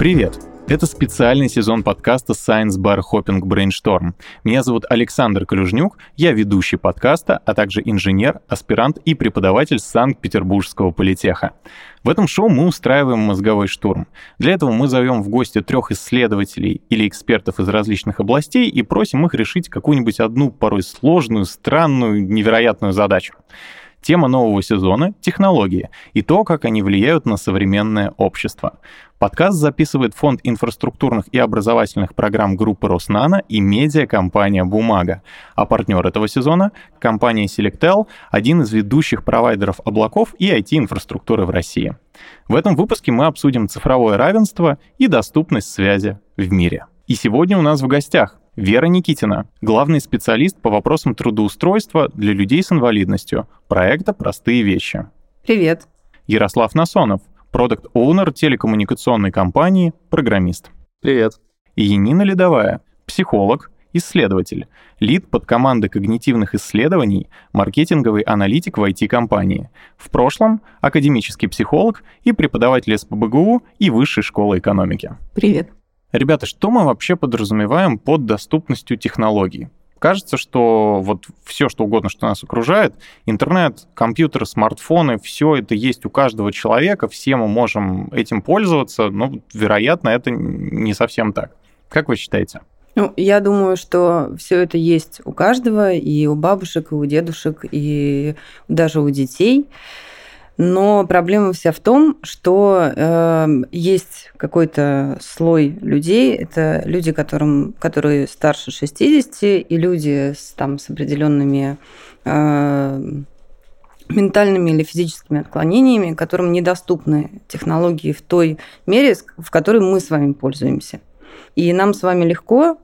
Привет! Это специальный сезон подкаста Science Bar Hopping Brainstorm. Меня зовут Александр Калюжнюк, я ведущий подкаста, а также инженер, аспирант и преподаватель Санкт-Петербургского политеха. В этом шоу мы устраиваем мозговой штурм. Для этого мы зовем в гости трех исследователей или экспертов из различных областей и просим их решить какую-нибудь одну порой сложную, странную, невероятную задачу. Тема нового сезона — технологии и то, как они влияют на современное общество. Подкаст записывает Фонд инфраструктурных и образовательных программ группы Роснана и медиакомпания «Бумага». А партнер этого сезона — компания Selectel, один из ведущих провайдеров облаков и IT-инфраструктуры в России. В этом выпуске мы обсудим цифровое равенство и доступность связи в мире. И сегодня у нас в гостях Вера Никитина, главный специалист по вопросам трудоустройства для людей с инвалидностью, проекта «Простые вещи». Привет. Ярослав Насонов, продукт-оунер телекоммуникационной компании, программист. Привет. И Янина Ледовая, психолог, исследователь, лид под команды когнитивных исследований, маркетинговый аналитик в IT-компании. В прошлом академический психолог и преподаватель СПБГУ и Высшей школы экономики. Привет. Ребята, что мы вообще подразумеваем под доступностью технологий? Кажется, что вот все, что угодно, что нас окружает, интернет, компьютеры, смартфоны, все это есть у каждого человека, все мы можем этим пользоваться, но, вероятно, это не совсем так. Как вы считаете? Ну, я думаю, что все это есть у каждого, и у бабушек, и у дедушек, и даже у детей. Но проблема вся в том, что э, есть какой-то слой людей, это люди, которым, которые старше 60, и люди с, там, с определенными э, ментальными или физическими отклонениями, которым недоступны технологии в той мере, в которой мы с вами пользуемся. И нам с вами легко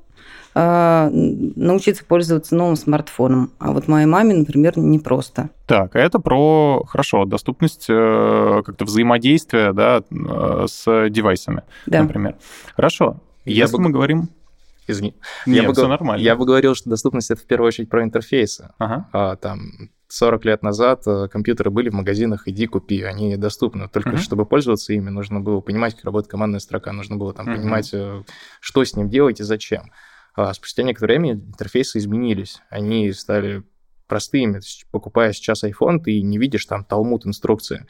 научиться пользоваться новым смартфоном. А вот моей маме, например, непросто. Так, а это про, хорошо, доступность э, как-то взаимодействия да, э, с девайсами, да. например. Хорошо. Я Если бы... мы говорим Извини. Нет, я бы, все нормально. Я бы говорил, что доступность это в первую очередь про интерфейсы. Ага. А, там 40 лет назад э, компьютеры были в магазинах, иди купи, они доступны. Только uh чтобы пользоваться ими, нужно было понимать, как работает командная строка, нужно было там uh понимать, что с ним делать и зачем. А спустя некоторое время интерфейсы изменились. Они стали простыми. Покупая сейчас iPhone, ты не видишь там талмуд инструкции.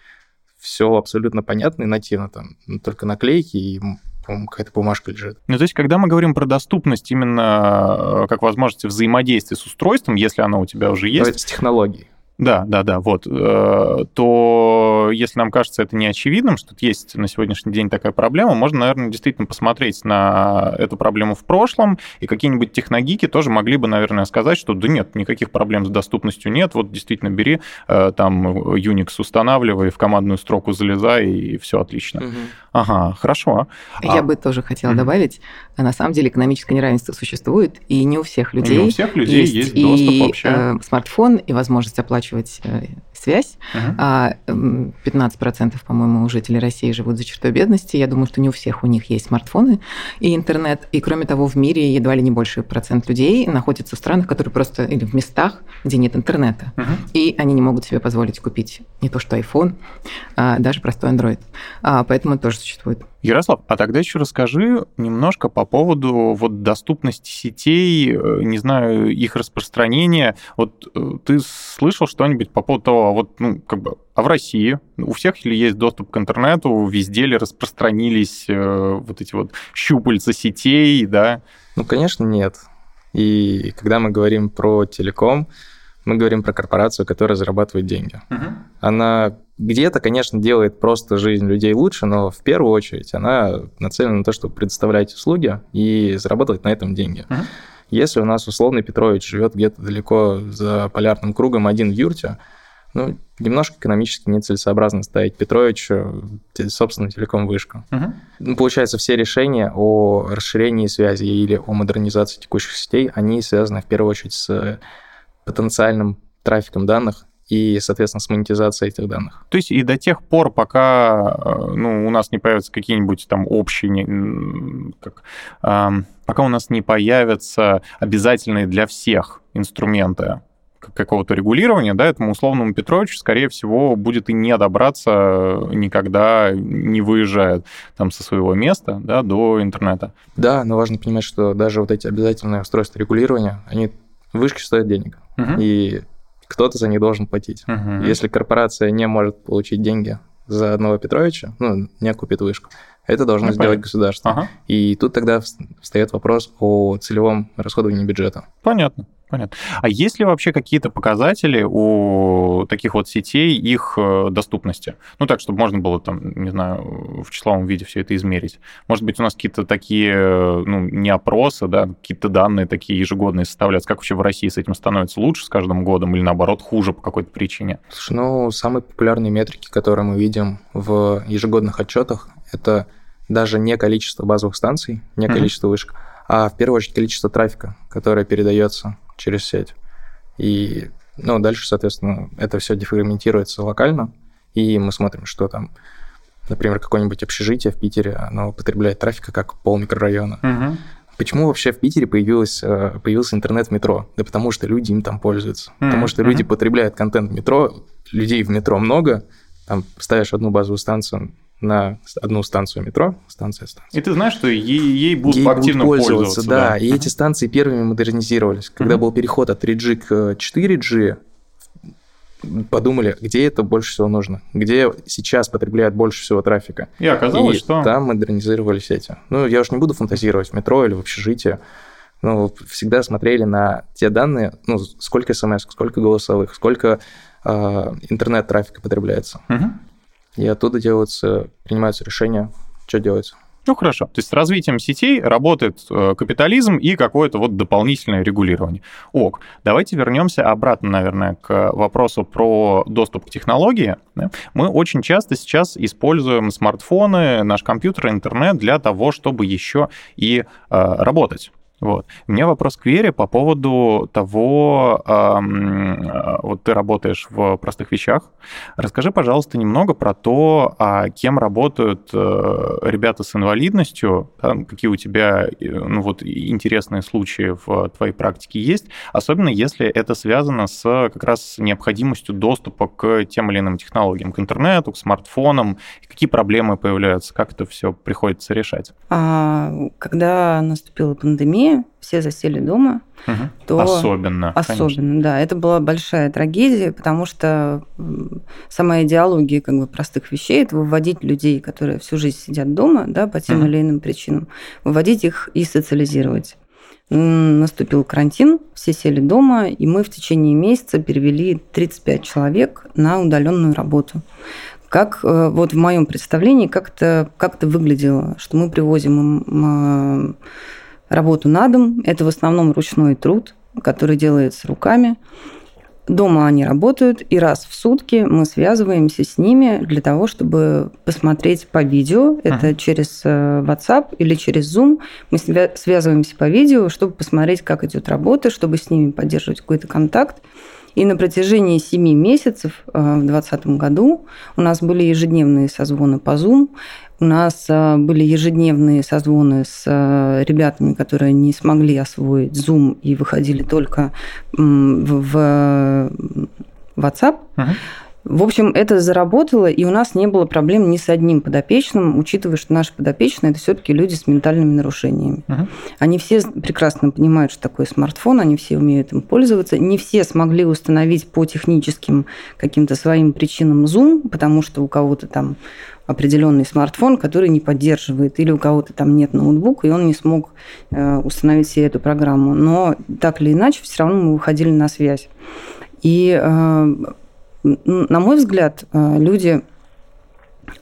Все абсолютно понятно и нативно там. Только наклейки и какая-то бумажка лежит. Ну, то есть, когда мы говорим про доступность именно э, как возможности взаимодействия с устройством, если оно у тебя уже есть... Давайте с технологией. Да, да, да, вот. Э, то если нам кажется это неочевидным, что есть на сегодняшний день такая проблема, можно, наверное, действительно посмотреть на эту проблему в прошлом, и какие-нибудь техногики тоже могли бы, наверное, сказать, что да нет, никаких проблем с доступностью нет, вот действительно бери, э, там Unix устанавливай, в командную строку залезай, и все отлично. Угу. Ага, хорошо. Я а... бы тоже хотела угу. добавить, на самом деле экономическое неравенство существует, и не у всех людей, не у всех людей есть, есть доступ и, вообще. Э, смартфон, и возможность оплачивать оплачивать э, связь. Uh-huh. А 15%, по-моему, у жителей России живут за чертой бедности. Я думаю, что не у всех у них есть смартфоны и интернет. И кроме того, в мире едва ли не больше процент людей находится в странах, которые просто или в местах, где нет интернета. Uh-huh. И они не могут себе позволить купить не то что iPhone, а даже простой Android. А, поэтому это тоже существует. Ярослав, а тогда еще расскажи немножко по поводу вот доступности сетей, э, не знаю, их распространения. Вот э, ты слышал что-нибудь по поводу того, а вот, ну, как бы, а в России у всех ли есть доступ к интернету, везде ли распространились э, вот эти вот щупальца сетей, да? Ну, конечно, нет. И когда мы говорим про телеком, мы говорим про корпорацию, которая зарабатывает деньги. Uh-huh. Она где-то, конечно, делает просто жизнь людей лучше, но в первую очередь она нацелена на то, чтобы предоставлять услуги и зарабатывать на этом деньги. Uh-huh. Если у нас условный Петрович живет где-то далеко за полярным кругом один в юрте, ну, немножко экономически нецелесообразно ставить Петровичу, собственно, телеком-вышку. Ну, получается, все решения о расширении связи или о модернизации текущих сетей, они связаны в первую очередь с потенциальным трафиком данных и, соответственно, с монетизацией этих данных. То есть и до тех пор, пока э, ну, у нас не появятся какие-нибудь там общие, как, э, пока у нас не появятся обязательные для всех инструменты, какого-то регулирования, да, этому условному Петровичу, скорее всего, будет и не добраться никогда, не выезжает там со своего места, да, до интернета. Да, но важно понимать, что даже вот эти обязательные устройства регулирования, они вышки стоят денег. Угу. И кто-то за них должен платить. Угу. Если корпорация не может получить деньги за одного Петровича, ну, не купит вышку, это должно ну, сделать понятно. государство. Ага. И тут тогда встает вопрос о целевом расходовании бюджета. Понятно. Понятно. А есть ли вообще какие-то показатели у таких вот сетей их э, доступности? Ну, так, чтобы можно было там, не знаю, в числовом виде все это измерить. Может быть, у нас какие-то такие, ну, не опросы, да, какие-то данные такие ежегодные составляются. Как вообще в России с этим становится лучше с каждым годом или, наоборот, хуже по какой-то причине? Слушай, ну, самые популярные метрики, которые мы видим в ежегодных отчетах, это даже не количество базовых станций, не количество mm-hmm. вышек, а в первую очередь количество трафика, которое передается через сеть. И ну, дальше, соответственно, это все дефрагментируется локально, и мы смотрим, что там, например, какое-нибудь общежитие в Питере, оно потребляет трафика как пол микрорайона. Угу. Почему вообще в Питере появилось, э, появился интернет в метро? Да потому что люди им там пользуются. Mm-hmm. Потому что люди потребляют контент в метро, людей в метро много, там ставишь одну базовую станцию, на одну станцию метро, станция станция. И ты знаешь, что ей, ей будут ей активно будут пользоваться. пользоваться да. да, и эти станции первыми модернизировались. Когда был переход от 3G к 4G, подумали, где это больше всего нужно, где сейчас потребляет больше всего трафика. И оказалось, и что... там модернизировали сети. Ну, я уж не буду фантазировать в метро или в общежитии. Ну, всегда смотрели на те данные, ну, сколько смс, сколько голосовых, сколько э, интернет-трафика потребляется. Угу и оттуда делаются, принимаются решения, что делается. Ну хорошо. То есть с развитием сетей работает э, капитализм и какое-то вот дополнительное регулирование. Ок. Давайте вернемся обратно, наверное, к вопросу про доступ к технологии. Мы очень часто сейчас используем смартфоны, наш компьютер, интернет для того, чтобы еще и э, работать. Вот. У меня вопрос к Вере по поводу того, э, вот ты работаешь в простых вещах. Расскажи, пожалуйста, немного про то, а кем работают э, ребята с инвалидностью, да, какие у тебя э, ну, вот, интересные случаи в твоей практике есть, особенно если это связано с как раз необходимостью доступа к тем или иным технологиям, к интернету, к смартфонам, какие проблемы появляются, как это все приходится решать. А, когда наступила пандемия, пандемии, все засели дома, угу. то... Особенно. Особенно, конечно. да. Это была большая трагедия, потому что сама идеология как бы простых вещей – это выводить людей, которые всю жизнь сидят дома, да, по тем угу. или иным причинам, выводить их и социализировать. Наступил карантин, все сели дома, и мы в течение месяца перевели 35 человек на удаленную работу как э, вот в моем представлении как это как это выглядело, что мы привозим им работу на дом. Это в основном ручной труд, который делается руками. Дома они работают, и раз в сутки мы связываемся с ними для того, чтобы посмотреть по видео. Это uh-huh. через э, WhatsApp или через Zoom. Мы связываемся по видео, чтобы посмотреть, как идет работа, чтобы с ними поддерживать какой-то контакт. И на протяжении семи месяцев э, в 2020 году у нас были ежедневные созвоны по Zoom. У нас э, были ежедневные созвоны с э, ребятами, которые не смогли освоить Zoom и выходили только в WhatsApp. Uh-huh. В общем, это заработало, и у нас не было проблем ни с одним подопечным, учитывая, что наши подопечные это все-таки люди с ментальными нарушениями. Uh-huh. Они все прекрасно понимают, что такое смартфон, они все умеют им пользоваться. Не все смогли установить по техническим каким-то своим причинам Zoom, потому что у кого-то там определенный смартфон, который не поддерживает, или у кого-то там нет ноутбука, и он не смог э, установить себе эту программу. Но так или иначе, все равно мы выходили на связь. И э, на мой взгляд, э, люди,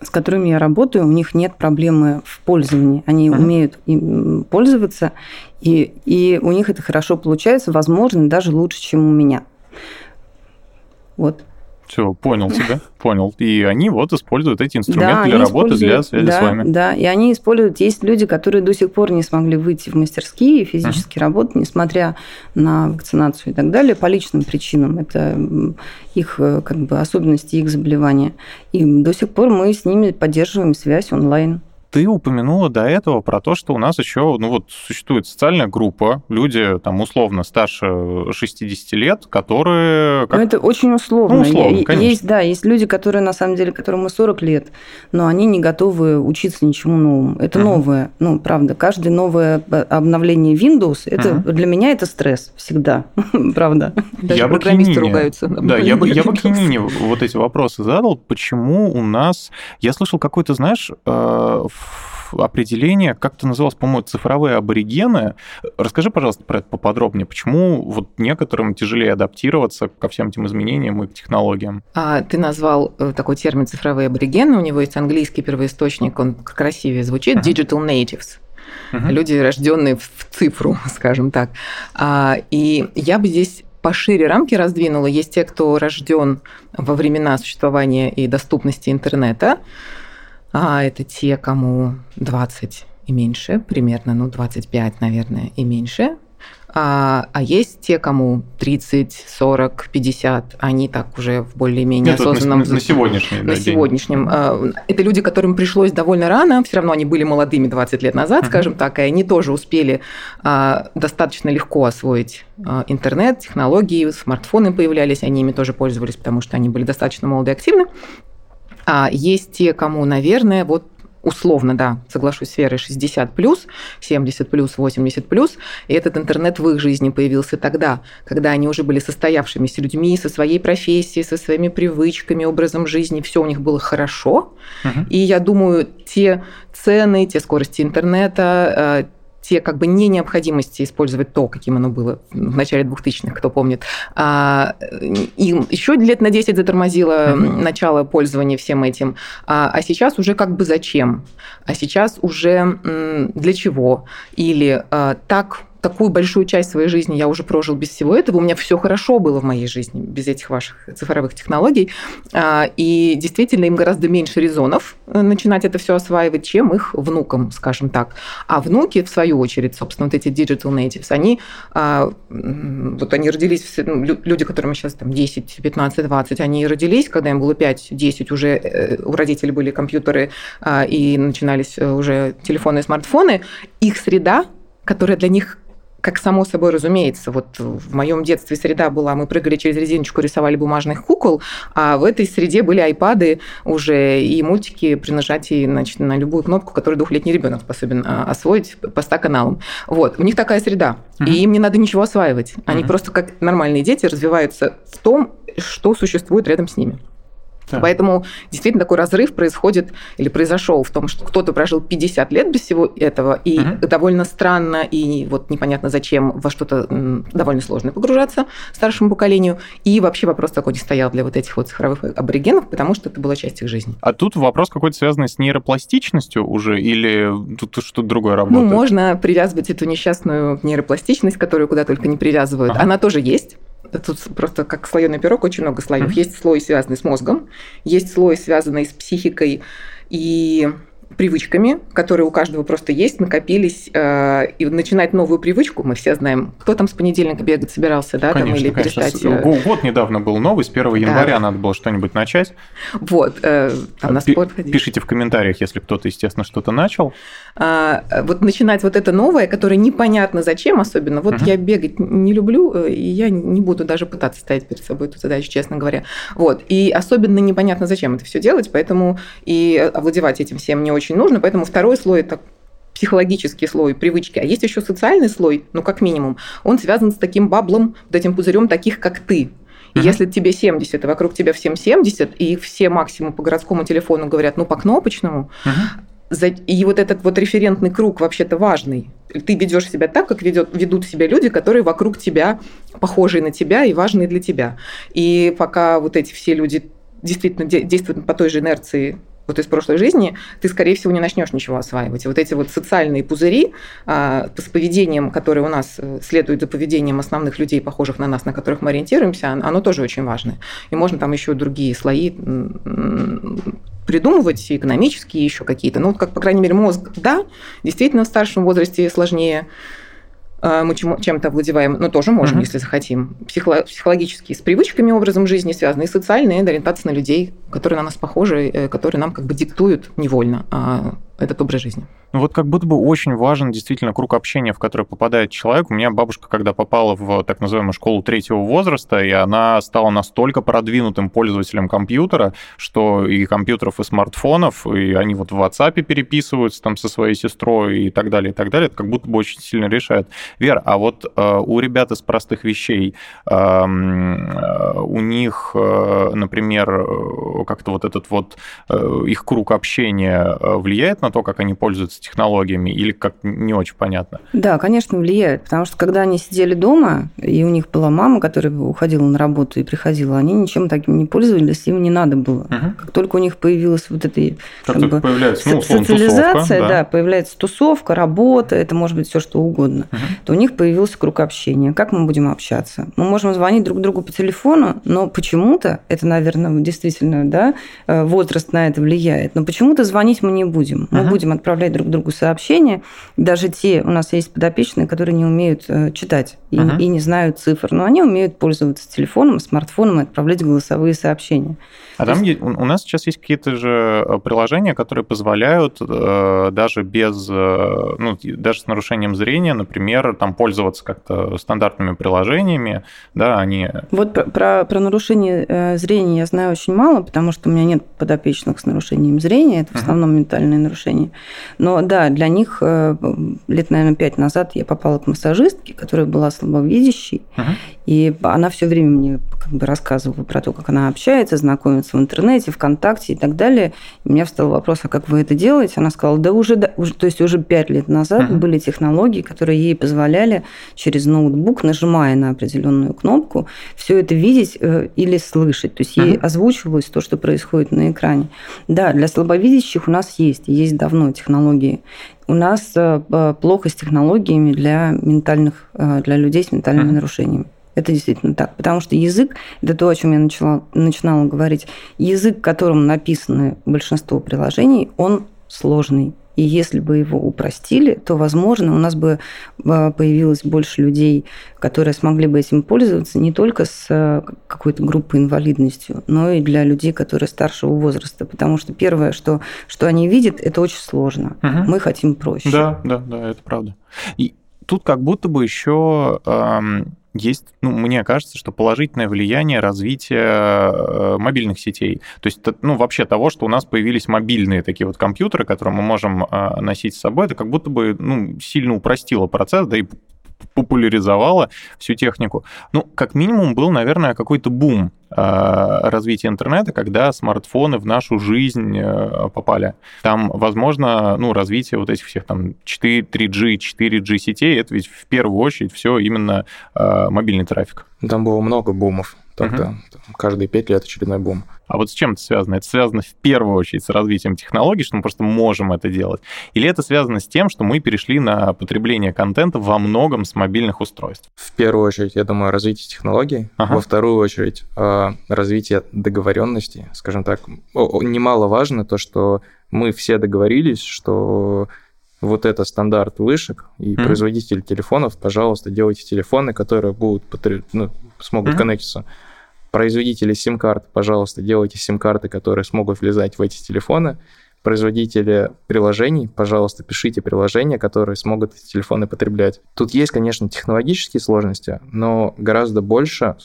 с которыми я работаю, у них нет проблемы в пользовании. Они uh-huh. умеют им пользоваться, и, и у них это хорошо получается, возможно, даже лучше, чем у меня. Вот. Все, понял тебя, понял. И они вот используют эти инструменты да, для работы, для связи да, с вами. Да, и они используют... Есть люди, которые до сих пор не смогли выйти в мастерские и физически uh-huh. работать, несмотря на вакцинацию и так далее, по личным причинам. Это их э, как бы особенности их заболевания. И до сих пор мы с ними поддерживаем связь онлайн. Ты упомянула до этого про то, что у нас еще, ну вот, существует социальная группа, люди, там, условно, старше 60 лет, которые... Как... Ну, это очень условно. Ну, условно, конечно. Есть, да, есть люди, которые, на самом деле, которым 40 лет, но они не готовы учиться ничему новому. Это uh-huh. новое, ну, правда. Каждое новое обновление Windows, это uh-huh. для меня это стресс всегда, правда. Даже я программисты ругаются. Да, я бы, я бы вот эти вопросы задал. Почему у нас... Я слышал какой-то, знаешь, э, определение, как это называлось, по-моему, цифровые аборигены. Расскажи, пожалуйста, про это поподробнее. Почему вот некоторым тяжелее адаптироваться ко всем этим изменениям и к технологиям? А, ты назвал э, такой термин цифровые аборигены. У него есть английский первоисточник, он красивее звучит, digital natives. Uh-huh. Люди, рожденные в цифру, скажем так. А, и я бы здесь пошире рамки раздвинула. Есть те, кто рожден во времена существования и доступности интернета, а это те, кому 20 и меньше, примерно, ну, 25, наверное, и меньше. А, а есть те, кому 30, 40, 50, они так уже в более-менее осознанном... На, на сегодняшний На да, сегодняшнем. День. Это люди, которым пришлось довольно рано, все равно они были молодыми 20 лет назад, uh-huh. скажем так, и они тоже успели а, достаточно легко освоить а, интернет, технологии, смартфоны появлялись, они ими тоже пользовались, потому что они были достаточно молоды и активны. А есть те, кому, наверное, вот условно, да, соглашусь, с Верой, 60 плюс, 70 плюс, 80 плюс, и этот интернет в их жизни появился тогда, когда они уже были состоявшимися людьми со своей профессией, со своими привычками, образом жизни, все у них было хорошо. Угу. И я думаю, те цены, те скорости интернета, э, те как бы не необходимости использовать то, каким оно было в начале 2000-х, кто помнит. А, и еще лет на 10 затормозило mm-hmm. начало пользования всем этим. А, а сейчас уже как бы зачем? А сейчас уже для чего? Или а, так такую большую часть своей жизни я уже прожил без всего этого. У меня все хорошо было в моей жизни без этих ваших цифровых технологий. А, и действительно им гораздо меньше резонов э, начинать это все осваивать, чем их внукам, скажем так. А внуки, в свою очередь, собственно, вот эти digital natives, они, а, вот они родились, ну, люди, которым сейчас там 10, 15, 20, они родились, когда им было 5-10, уже э, у родителей были компьютеры а, и начинались э, уже телефоны и смартфоны. Их среда которая для них как само собой разумеется. Вот в моем детстве среда была, мы прыгали через резиночку, рисовали бумажных кукол, а в этой среде были айпады уже и мультики при нажатии значит, на любую кнопку, которую двухлетний ребенок способен а, освоить по 100 каналам. Вот. У них такая среда, uh-huh. и им не надо ничего осваивать. Они uh-huh. просто как нормальные дети развиваются в том, что существует рядом с ними. Да. Поэтому действительно такой разрыв происходит или произошел в том, что кто-то прожил 50 лет без всего этого, и угу. довольно странно, и вот непонятно зачем во что-то довольно сложно погружаться старшему поколению. И вообще вопрос такой не стоял для вот этих вот цифровых аборигенов, потому что это была часть их жизни. А тут вопрос какой-то связанный с нейропластичностью уже, или тут что-то другое работает? Ну, можно привязывать эту несчастную нейропластичность, которую куда только не привязывают. Ага. Она тоже есть. Тут просто как слоеный пирог очень много слоев. Mm-hmm. Есть слой, связанный с мозгом, есть слой, связанный с психикой и привычками, которые у каждого просто есть, накопились, э, и начинать новую привычку, мы все знаем, кто там с понедельника бегать собирался, да, конечно, там, или конечно. перестать... Э, год недавно был новый, с 1 января да. надо было что-нибудь начать. Вот, э, там на спорт ходить. Пишите в комментариях, если кто-то, естественно, что-то начал. А, вот начинать вот это новое, которое непонятно зачем особенно, вот угу. я бегать не люблю, и я не буду даже пытаться ставить перед собой эту задачу, честно говоря. Вот, и особенно непонятно зачем это все делать, поэтому и овладевать этим всем не очень нужно, поэтому второй слой это психологический слой привычки, а есть еще социальный слой, ну как минимум, он связан с таким баблом, вот этим пузырем таких, как ты. И uh-huh. если тебе 70, и вокруг тебя всем 70, и все максимум по городскому телефону говорят, ну по кнопочному, uh-huh. и вот этот вот референтный круг вообще-то важный. Ты ведешь себя так, как ведет, ведут себя люди, которые вокруг тебя, похожие на тебя и важные для тебя. И пока вот эти все люди действительно действуют по той же инерции, вот из прошлой жизни, ты, скорее всего, не начнешь ничего осваивать. Вот эти вот социальные пузыри а, с поведением, которое у нас э, следует за поведением основных людей, похожих на нас, на которых мы ориентируемся, оно тоже очень важное. И можно там еще другие слои придумывать, экономические еще какие-то. Ну, как, по крайней мере, мозг, да, действительно в старшем возрасте сложнее мы чем-то овладеваем, но тоже можем, mm-hmm. если захотим. Психо- психологически, с привычками, образом жизни связаны, и социальные, ориентация на людей, которые на нас похожи, э, которые нам как бы диктуют невольно. Этот образ жизни. Ну вот как будто бы очень важен действительно круг общения, в который попадает человек. У меня бабушка, когда попала в так называемую школу третьего возраста, и она стала настолько продвинутым пользователем компьютера, что и компьютеров, и смартфонов, и они вот в WhatsApp переписываются там со своей сестрой и так далее, и так далее. Это как будто бы очень сильно решает. Вера, а вот э, у ребят из простых вещей, эм, э, у них, э, например, э, как-то вот этот вот э, их круг общения э, влияет на то, как они пользуются технологиями, или как не очень понятно? Да, конечно, влияет, потому что когда они сидели дома, и у них была мама, которая уходила на работу и приходила, они ничем таким не пользовались, им не надо было. Угу. Как только у них появилась вот эта как как бы, появляется, ну, условно, социализация, тусовка, да. да, появляется тусовка, работа, это может быть все что угодно, угу. то у них появился круг общения. Как мы будем общаться? Мы можем звонить друг другу по телефону, но почему-то, это, наверное, действительно, да, э, возраст на это влияет, но почему-то звонить мы не будем. Мы угу. будем отправлять друг другу сообщения, даже те, у нас есть подопечные, которые не умеют э, читать и, угу. и не знают цифр, но они умеют пользоваться телефоном, смартфоном и отправлять голосовые сообщения. А там есть, у нас сейчас есть какие-то же э, приложения, которые позволяют э, даже без, э, ну, даже с нарушением зрения, например, там пользоваться как-то стандартными приложениями, да, они... Вот про, про, про нарушение э, зрения я знаю очень мало, потому что у меня нет подопечных с нарушением зрения, это в основном ментальные нарушения. Но да, для них э, лет, наверное, пять назад я попала к массажистке, которая была слабовидящей, uh-huh. И она все время мне как бы рассказывала про то, как она общается, знакомится в интернете, ВКонтакте и так далее. И у меня встал вопрос, а как вы это делаете? Она сказала, да уже, да, уже то есть уже пять лет назад uh-huh. были технологии, которые ей позволяли через ноутбук, нажимая на определенную кнопку, все это видеть э, или слышать. То есть ей uh-huh. озвучивалось то, что происходит на экране. Да, для слабовидящих у нас есть, есть давно технологии у нас э, плохо с технологиями для ментальных, э, для людей с ментальными uh-huh. нарушениями. Это действительно так. Потому что язык, это то, о чем я начала, начинала говорить, язык, которым написаны большинство приложений, он сложный. И если бы его упростили, то, возможно, у нас бы а, появилось больше людей, которые смогли бы этим пользоваться не только с а, какой-то группой инвалидностью, но и для людей, которые старшего возраста. Потому что первое, что, что они видят, это очень сложно. Угу. Мы хотим проще. Да, да, да, это правда. И тут как будто бы еще эм, есть, ну, мне кажется, что положительное влияние развития э, мобильных сетей. То есть, ну, вообще того, что у нас появились мобильные такие вот компьютеры, которые мы можем э, носить с собой, это как будто бы, ну, сильно упростило процесс, да и популяризовала всю технику. Ну, как минимум, был, наверное, какой-то бум а, развития интернета, когда смартфоны в нашу жизнь э, попали. Там, возможно, ну, развитие вот этих всех там 4, 3G, 4G сетей, это ведь в первую очередь все именно а, мобильный трафик. Там было много бумов тогда. Угу. Каждые пять лет очередной бум. А вот с чем это связано? Это связано в первую очередь с развитием технологий, что мы просто можем это делать? Или это связано с тем, что мы перешли на потребление контента во многом с мобильных устройств? В первую очередь, я думаю, развитие технологий. Ага. Во вторую очередь, а, развитие договоренности. Скажем так, немаловажно то, что мы все договорились, что вот это стандарт вышек, и mm-hmm. производители телефонов, пожалуйста, делайте телефоны, которые будут ну, смогут mm-hmm. коннектиться. Производители сим-карт, пожалуйста, делайте сим-карты, которые смогут влезать в эти телефоны. Производители приложений, пожалуйста, пишите приложения, которые смогут эти телефоны потреблять. Тут есть, конечно, технологические сложности, но гораздо больше,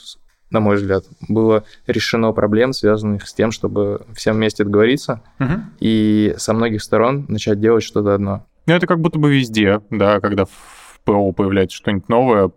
на мой взгляд, было решено проблем, связанных с тем, чтобы всем вместе договориться угу. и со многих сторон начать делать что-то одно. Ну, это как будто бы везде, да, когда в ПО появляется что-нибудь новое,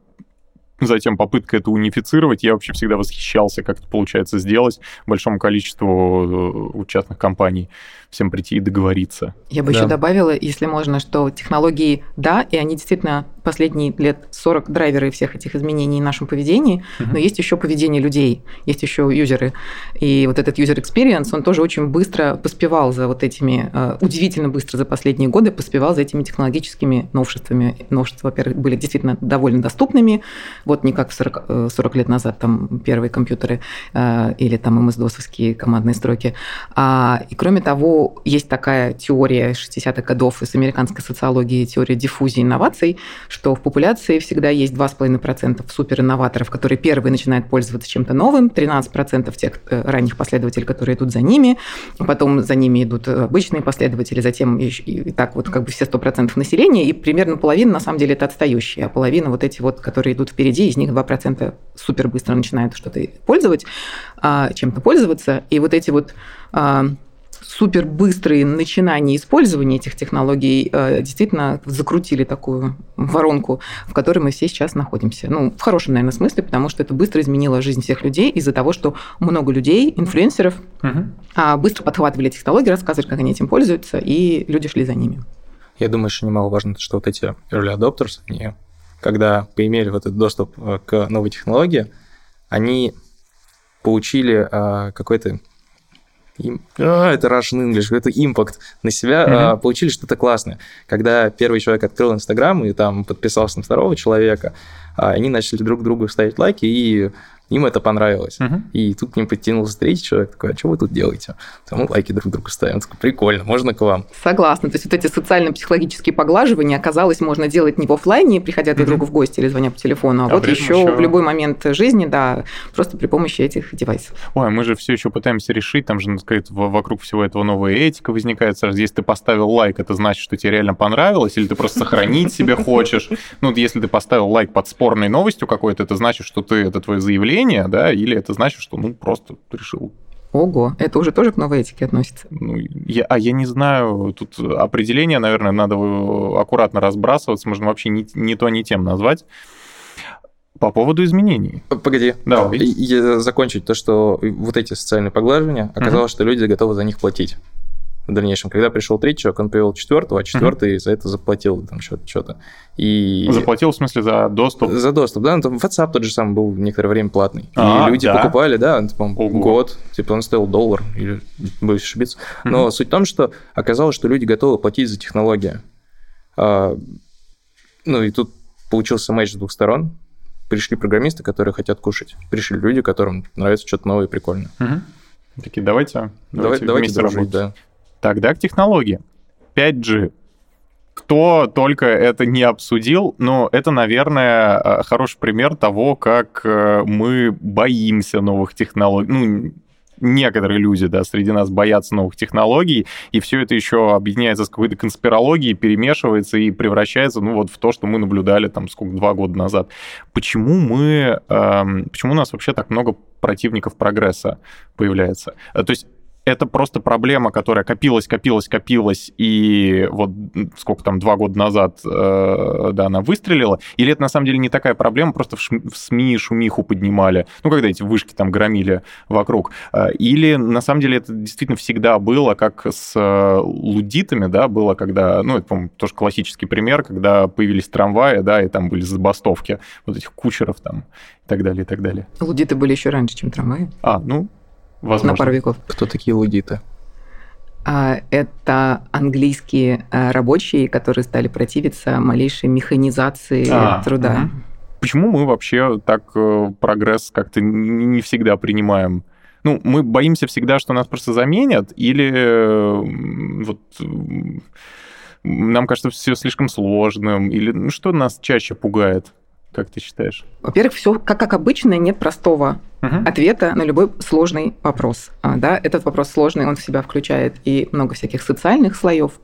затем попытка это унифицировать. Я вообще всегда восхищался, как это получается сделать большому количеству э, частных компаний всем прийти и договориться. Я бы да. еще добавила, если можно, что технологии, да, и они действительно последние лет 40 драйверы всех этих изменений в нашем поведении, uh-huh. но есть еще поведение людей, есть еще юзеры. И вот этот user experience, он тоже очень быстро поспевал за вот этими, э, удивительно быстро за последние годы поспевал за этими технологическими новшествами. Новшества, во-первых, были действительно довольно доступными, вот не как 40, 40 э, лет назад там первые компьютеры э, или там MS-DOS-овские командные строки. А, и кроме того, есть такая теория 60-х годов из американской социологии, теория диффузии инноваций, что в популяции всегда есть 2,5% суперинноваторов, которые первые начинают пользоваться чем-то новым, 13% тех э, ранних последователей, которые идут за ними, потом за ними идут обычные последователи, затем и, и так вот как бы все 100% населения, и примерно половина на самом деле это отстающие, а половина вот эти вот, которые идут впереди, из них 2% супер быстро начинают что-то пользовать, а, чем-то пользоваться, и вот эти вот а, супер быстрые начинания использования этих технологий э, действительно закрутили такую воронку, в которой мы все сейчас находимся. Ну, в хорошем, наверное, смысле, потому что это быстро изменило жизнь всех людей из-за того, что много людей, инфлюенсеров, угу. быстро подхватывали технологии, рассказывали, как они этим пользуются, и люди шли за ними. Я думаю, что немаловажно, что вот эти early adopters, они, когда поимели вот этот доступ э, к новой технологии, они получили э, какой-то им, а, это Russian English, это импакт на себя, mm-hmm. а, получили что-то классное. Когда первый человек открыл Инстаграм и там подписался на второго человека, а, они начали друг другу ставить лайки, и им это понравилось. Угу. И тут к ним подтянулся третий человек, такой, а что вы тут делаете? Там мы лайки друг другу ставим. такой, прикольно, можно к вам. Согласна. То есть вот эти социально-психологические поглаживания, оказалось, можно делать не в офлайне, приходя друг другу в гости или звоня по телефону, а, а вот еще, еще в любой момент жизни, да, просто при помощи этих девайсов. Ой, мы же все еще пытаемся решить, там же, ну, сказать, вокруг всего этого новая этика возникает сразу. Если ты поставил лайк, это значит, что тебе реально понравилось, или ты просто сохранить себе хочешь. Ну, если ты поставил лайк под спорной новостью какой-то, это значит, что ты, это твое заявление, давление, да, или это значит, что, ну, просто решил Ого, это уже тоже к новой этике относится? Ну, я, а я не знаю, тут определение, наверное, надо аккуратно разбрасываться, можно вообще не, не то, не тем назвать. По поводу изменений. Погоди, Давай. я закончить то, что вот эти социальные поглаживания, оказалось, угу. что люди готовы за них платить в дальнейшем. Когда пришел третий человек, он привел четвертого, а четвертый mm-hmm. за это заплатил там что-то. И... Заплатил в смыслли за доступ? За доступ, да. Ну, там WhatsApp тот же самый был некоторое время платный. А, и люди да? покупали, да, он, по год, типа он стоил доллар, или боюсь ошибиться. Mm-hmm. Но суть в том, что оказалось, что люди готовы платить за технологию. А, ну и тут получился матч с двух сторон. Пришли программисты, которые хотят кушать. Пришли люди, которым нравится что-то новое и прикольное. Угу. Такие, давайте, давайте, давайте вместе дружить, работать. да. Тогда к технологии. 5G. Кто только это не обсудил, но это, наверное, э, хороший пример того, как э, мы боимся новых технологий. Ну, некоторые люди, да, среди нас боятся новых технологий, и все это еще объединяется с какой-то конспирологией, перемешивается и превращается, ну, вот в то, что мы наблюдали там сколько, два года назад. Почему мы, эм, почему у нас вообще так много противников прогресса появляется? Э, то есть это просто проблема, которая копилась, копилась, копилась, и вот сколько там, два года назад, э, да, она выстрелила? Или это на самом деле не такая проблема, просто в, шм, в СМИ шумиху поднимали, ну, когда эти вышки там громили вокруг? Э, или на самом деле это действительно всегда было, как с э, лудитами, да, было, когда, ну, это, по-моему, тоже классический пример, когда появились трамваи, да, и там были забастовки вот этих кучеров там и так далее, и так далее. Лудиты были еще раньше, чем трамваи. А, ну, Возможно. на пару веков. Кто такие лудиты? А, это английские а, рабочие, которые стали противиться малейшей механизации а, труда. Угу. Почему мы вообще так э, прогресс как-то не всегда принимаем? Ну, мы боимся всегда, что нас просто заменят, или вот нам кажется все слишком сложным, или ну, что нас чаще пугает? Как ты считаешь? Во-первых, все как, как обычно, нет простого uh-huh. ответа на любой сложный вопрос. А, да, этот вопрос сложный, он в себя включает и много всяких социальных слоев,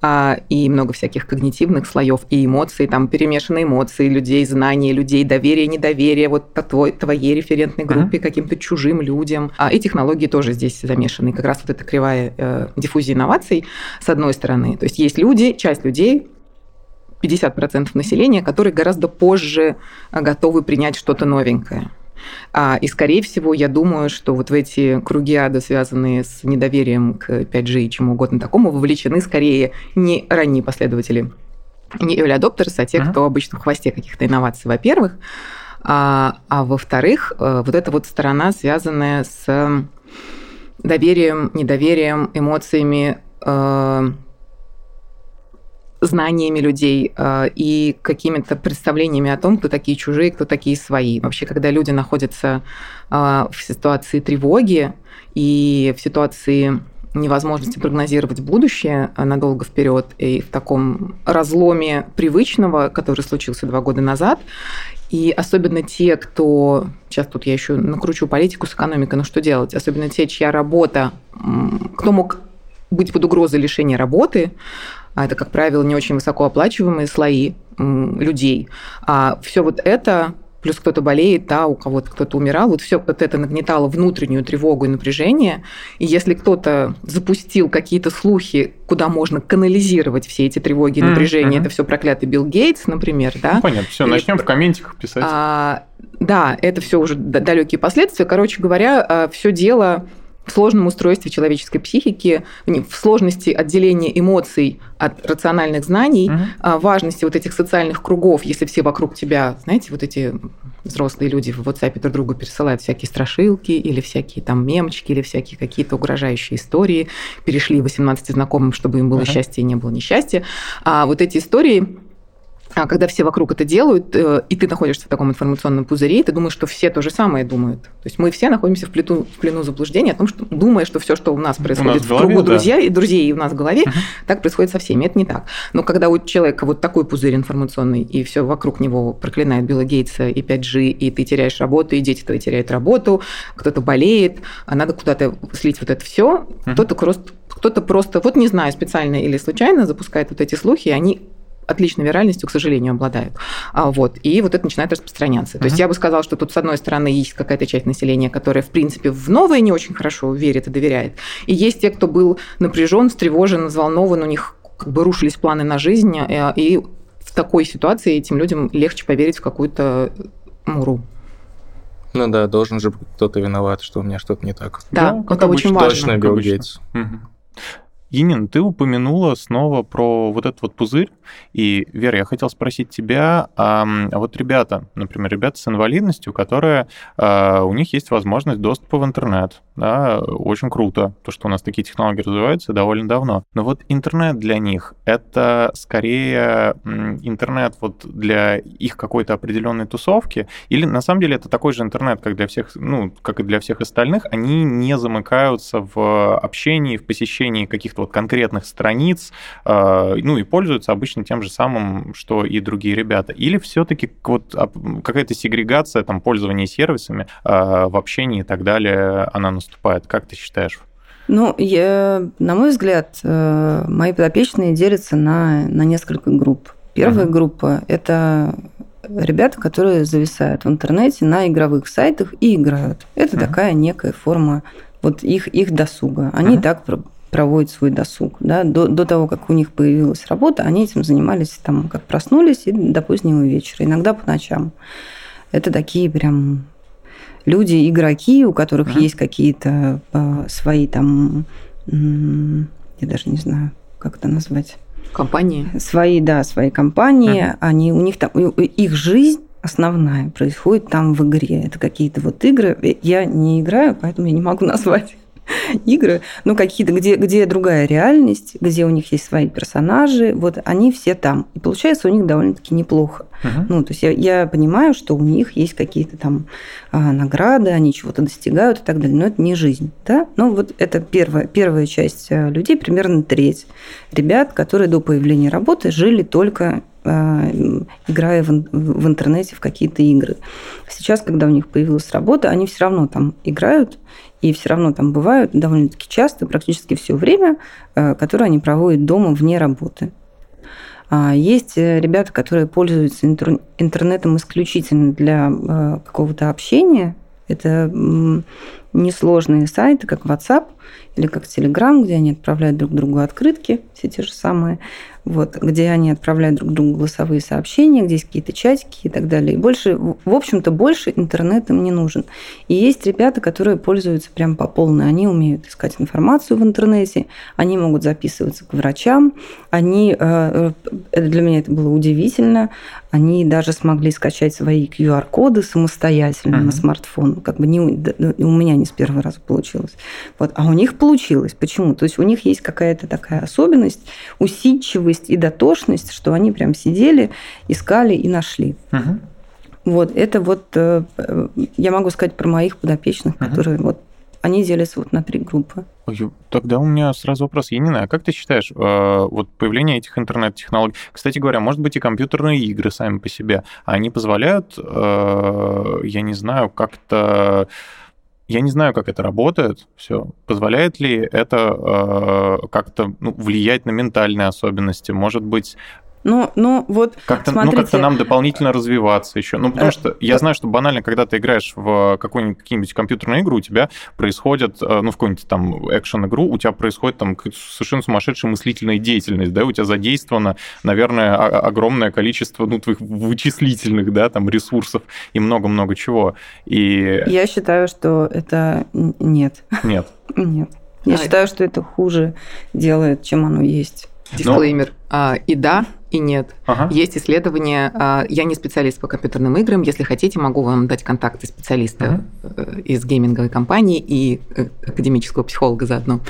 а, и много всяких когнитивных слоев и эмоций, там перемешанные эмоции людей, знания людей, доверие, недоверие вот твой, твоей референтной группе, uh-huh. каким-то чужим людям. А, и технологии тоже здесь замешаны. Как раз вот эта кривая э, диффузии инноваций с одной стороны. То есть есть люди, часть людей, 50% населения, которые гораздо позже а, готовы принять что-то новенькое. А, и, скорее всего, я думаю, что вот в эти круги ада, связанные с недоверием к 5G и чему угодно такому, вовлечены скорее не ранние последователи, не early adopters, а те, uh-huh. кто обычно в хвосте каких-то инноваций, во-первых. А, а во-вторых, э, вот эта вот сторона, связанная с доверием, недоверием, эмоциями, э, знаниями людей э, и какими-то представлениями о том, кто такие чужие, кто такие свои. Вообще, когда люди находятся э, в ситуации тревоги и в ситуации невозможности прогнозировать будущее надолго вперед и в таком разломе привычного, который случился два года назад. И особенно те, кто... Сейчас тут я еще накручу политику с экономикой, но что делать? Особенно те, чья работа... Кто мог быть под угрозой лишения работы, а это, как правило, не очень высокооплачиваемые слои людей. А все вот это плюс кто-то болеет, да, у кого-то кто-то умирал, вот все вот это нагнетало внутреннюю тревогу и напряжение. И если кто-то запустил какие-то слухи, куда можно канализировать все эти тревоги и напряжения, mm-hmm. это все проклятый Билл Гейтс, например, да. Ну, понятно, все, начнем в комментиках писать. А, да, это все уже далекие последствия. Короче говоря, а, все дело в сложном устройстве человеческой психики, в сложности отделения эмоций от рациональных знаний, угу. важности вот этих социальных кругов, если все вокруг тебя, знаете, вот эти взрослые люди в WhatsApp друг другу пересылают всякие страшилки или всякие там мемчики или всякие какие-то угрожающие истории, перешли 18 знакомым, чтобы им было угу. счастье и не было несчастья. А вот эти истории а когда все вокруг это делают, э, и ты находишься в таком информационном пузыре, ты думаешь, что все то же самое думают. То есть мы все находимся в, плену, в плену заблуждения о том, что думая, что все, что у нас происходит у нас в, голове, кругу да. друзья и друзей и у нас в голове, uh так происходит со всеми. Это не так. Но когда у человека вот такой пузырь информационный, и все вокруг него проклинает Билла Гейтса и 5G, и ты теряешь работу, и дети твои теряют работу, кто-то болеет, а надо куда-то слить вот это все, uh кто-то просто кто-то просто, вот не знаю, специально или случайно запускает вот эти слухи, и они отличной виральностью, к сожалению, обладают. А, вот, и вот это начинает распространяться. То uh-huh. есть я бы сказала, что тут, с одной стороны, есть какая-то часть населения, которая, в принципе, в новое не очень хорошо верит и доверяет. И есть те, кто был напряжен, встревожен, взволнован, у них как бы рушились планы на жизнь, э, и в такой ситуации этим людям легче поверить в какую-то муру. Ну да, должен же кто-то виноват, что у меня что-то не так. Да, ну, это очень важно. Точно Билл Гейтс. Угу. Инин, ты упомянула снова про вот этот вот пузырь. И, Вера, я хотел спросить тебя, а, вот ребята, например, ребята с инвалидностью, которые, а, у них есть возможность доступа в интернет, да, очень круто, то, что у нас такие технологии развиваются довольно давно. Но вот интернет для них — это скорее интернет вот для их какой-то определенной тусовки, или на самом деле это такой же интернет, как для всех, ну, как и для всех остальных, они не замыкаются в общении, в посещении каких-то вот конкретных страниц, э, ну и пользуются обычно тем же самым, что и другие ребята. Или все-таки вот какая-то сегрегация там пользования сервисами э, в общении и так далее, она наступает. Как ты считаешь? Ну, я, на мой взгляд, э, мои подопечные делятся на, на несколько групп. Первая uh-huh. группа – это ребята, которые зависают в интернете на игровых сайтах и играют. Это uh-huh. такая некая форма вот их, их досуга. Они uh-huh. так проводят свой досуг. Да? До, до того, как у них появилась работа, они этим занимались, там, как проснулись, и до позднего вечера, иногда по ночам. Это такие прям люди, игроки, у которых uh-huh. есть какие-то э, свои там, я даже не знаю, как это назвать. Компании. Свои, да, свои компании. Uh-huh. Они, у них там, их жизнь основная происходит там в игре. Это какие-то вот игры. Я не играю, поэтому я не могу назвать игры, ну, какие-то, где, где другая реальность, где у них есть свои персонажи, вот они все там. И получается у них довольно-таки неплохо. Uh-huh. Ну, то есть я, я понимаю, что у них есть какие-то там а, награды, они чего-то достигают и так далее, но это не жизнь, да? Ну, вот это первая, первая часть э, людей, примерно треть ребят, которые до появления работы жили только а, играя в, в интернете в какие-то игры. Сейчас, когда у них появилась работа, они все равно там играют, и все равно там бывают довольно-таки часто, практически все время, э, которые они проводят дома вне работы. А есть э, ребята, которые пользуются интернетом исключительно для э, какого-то общения. Это несложные сайты, как WhatsApp или как Telegram, где они отправляют друг другу открытки, все те же самые вот, где они отправляют друг другу голосовые сообщения, где есть какие-то чатики и так далее. И больше, в общем-то, больше интернет им не нужен. И есть ребята, которые пользуются прям по полной. Они умеют искать информацию в интернете, они могут записываться к врачам, они, э, э, для меня это было удивительно, они даже смогли скачать свои QR-коды самостоятельно uh-huh. на смартфон. Как бы не, у меня не с первого раза получилось. Вот, а у них получилось. Почему? То есть у них есть какая-то такая особенность, усидчивость и дотошность, что они прям сидели, искали и нашли. Uh-huh. Вот, это вот, э, я могу сказать про моих подопечных, uh-huh. которые вот они делятся вот на три группы. Тогда у меня сразу вопрос. Я не знаю, как ты считаешь, э, вот появление этих интернет-технологий... Кстати говоря, может быть, и компьютерные игры сами по себе, они позволяют, э, я не знаю, как-то... Я не знаю, как это работает, все. Позволяет ли это э, как-то ну, влиять на ментальные особенности? Может быть, ну, ну вот, как-то, смотрите. Ну, как-то нам дополнительно развиваться еще. Ну, потому э, что я знаю, что банально, когда ты играешь в какую-нибудь, какие-нибудь компьютерную игру, у тебя происходит, э, ну, в какую-нибудь там экшен-игру, у тебя происходит там совершенно сумасшедшая мыслительная деятельность, да, у тебя задействовано, наверное, огромное количество, ну, твоих вычислительных, да, там, ресурсов и много-много чего. И... Я считаю, что это нет. Нет. Нет. Я а считаю, что это хуже делает, чем оно есть. Дисклеймер. Но... А, и да, и нет. Ага. Есть исследования. А, я не специалист по компьютерным играм. Если хотите, могу вам дать контакты специалиста ага. из гейминговой компании и э, академического психолога заодно.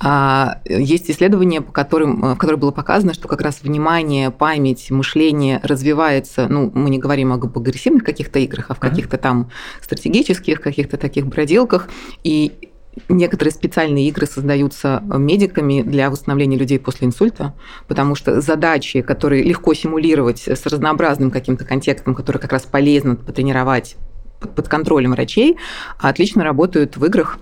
А, есть исследования, по которым, в которых было показано, что как раз внимание, память, мышление развивается. Ну, мы не говорим об агрессивных каких-то играх, а в каких-то там стратегических, каких-то таких бродилках. И Некоторые специальные игры создаются медиками для восстановления людей после инсульта, потому что задачи, которые легко симулировать с разнообразным каким-то контекстом, который как раз полезно потренировать под контролем врачей, отлично работают в играх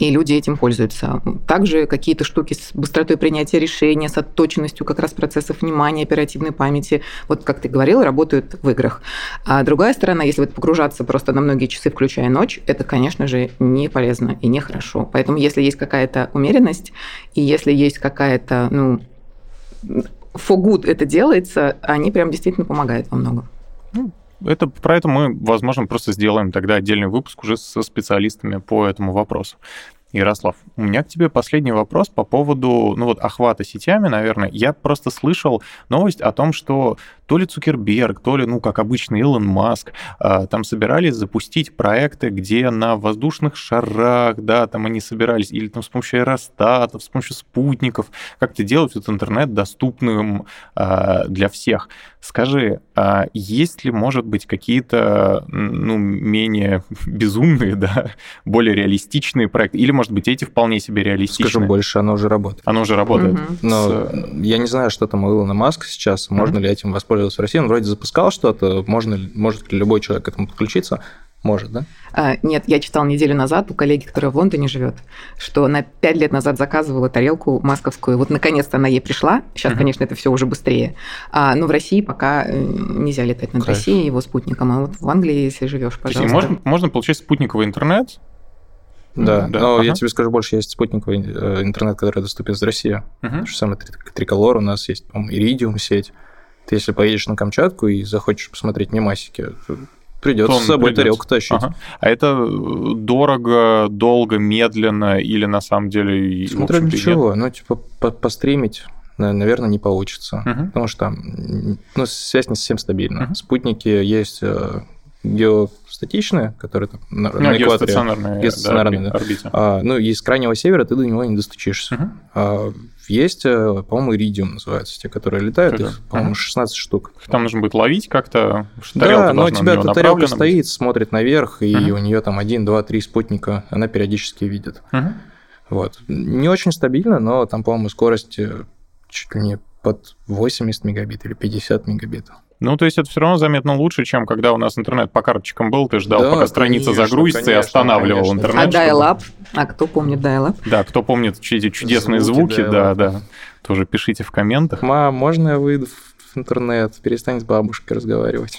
и люди этим пользуются. Также какие-то штуки с быстротой принятия решения, с отточенностью как раз процессов внимания, оперативной памяти, вот как ты говорил, работают в играх. А другая сторона, если вот погружаться просто на многие часы, включая ночь, это, конечно же, не полезно и нехорошо. Поэтому если есть какая-то умеренность, и если есть какая-то, ну, for good это делается, они прям действительно помогают во многом. Это, про это мы, возможно, просто сделаем тогда отдельный выпуск уже со специалистами по этому вопросу. Ярослав, у меня к тебе последний вопрос по поводу, ну вот, охвата сетями, наверное. Я просто слышал новость о том, что то ли Цукерберг, то ли, ну, как обычно, Илон Маск, а, там собирались запустить проекты, где на воздушных шарах, да, там они собирались, или там с помощью аэростатов, с помощью спутников, как-то делать этот интернет доступным а, для всех. Скажи, а есть ли, может быть, какие-то, ну, менее безумные, да, более реалистичные проекты, или, может быть, эти вполне себе реалистичные? Скажу больше, оно уже работает. Оно уже работает. Угу. Но С... я не знаю, что там у Илона Маска сейчас, можно угу. ли этим воспользоваться в России. Он вроде запускал что-то, можно, может ли любой человек к этому подключиться? Может, да? А, нет, я читал неделю назад у коллеги, которая в Лондоне живет, что она пять лет назад заказывала тарелку масковскую. Вот наконец-то она ей пришла. Сейчас, uh-huh. конечно, это все уже быстрее. А, но в России пока э, нельзя летать над Конечно. Россией его спутником. А вот в Англии, если живешь, пожалуйста. можно, можно получить спутниковый интернет, да, да. но ага. я тебе скажу больше, есть спутниковый э, интернет, который доступен из России. Угу. То же самое Триколор у нас есть, по-моему, Iridium сеть. Ты если поедешь на Камчатку и захочешь посмотреть мемасики, придется с собой придется. тарелку тащить. Ага. А это э, дорого, долго, медленно или на самом деле... Смотря для чего. Ну, типа, постримить наверное, не получится. Uh-huh. Потому что там ну, связь не совсем стабильна. Uh-huh. Спутники есть э, геостатичные, которые там на, ну, на экваторе, геостационарные, да, орбите. А, ну, из крайнего севера ты до него не достучишься. Uh-huh. А, есть, э, по-моему, Iridium называются, те, которые летают, их, по-моему, 16 штук. Там нужно будет ловить как-то, Да, но у тебя эта тарелка стоит, смотрит наверх, и у нее там один, два, три спутника, она периодически видит. Вот. Не очень стабильно, но там, по-моему, скорость э, чуть ли не под 80 мегабит или 50 мегабит. Ну, то есть это все равно заметно лучше, чем когда у нас интернет по карточкам был, ты ждал, да, пока страница конечно, загрузится конечно, и останавливал конечно. интернет. А dial-up? А кто помнит dial-up? Да, кто помнит эти чудесные звуки, звуки да, да. Тоже пишите в комментах. Мам, можно я выйду в интернет? Перестань с бабушкой разговаривать.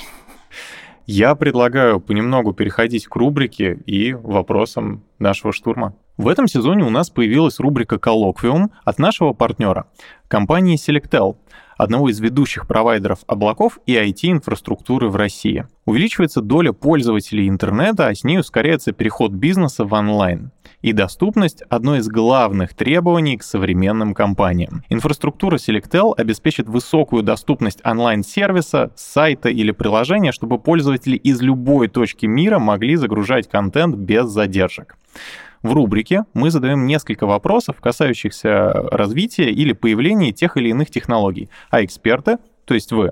Я предлагаю понемногу переходить к рубрике и вопросам нашего штурма. В этом сезоне у нас появилась рубрика «Коллоквиум» от нашего партнера, компании Selectel — одного из ведущих провайдеров облаков и IT-инфраструктуры в России. Увеличивается доля пользователей интернета, а с ней ускоряется переход бизнеса в онлайн. И доступность — одно из главных требований к современным компаниям. Инфраструктура Selectel обеспечит высокую доступность онлайн-сервиса, сайта или приложения, чтобы пользователи из любой точки мира могли загружать контент без задержек. В рубрике мы задаем несколько вопросов, касающихся развития или появления тех или иных технологий, а эксперты, то есть вы,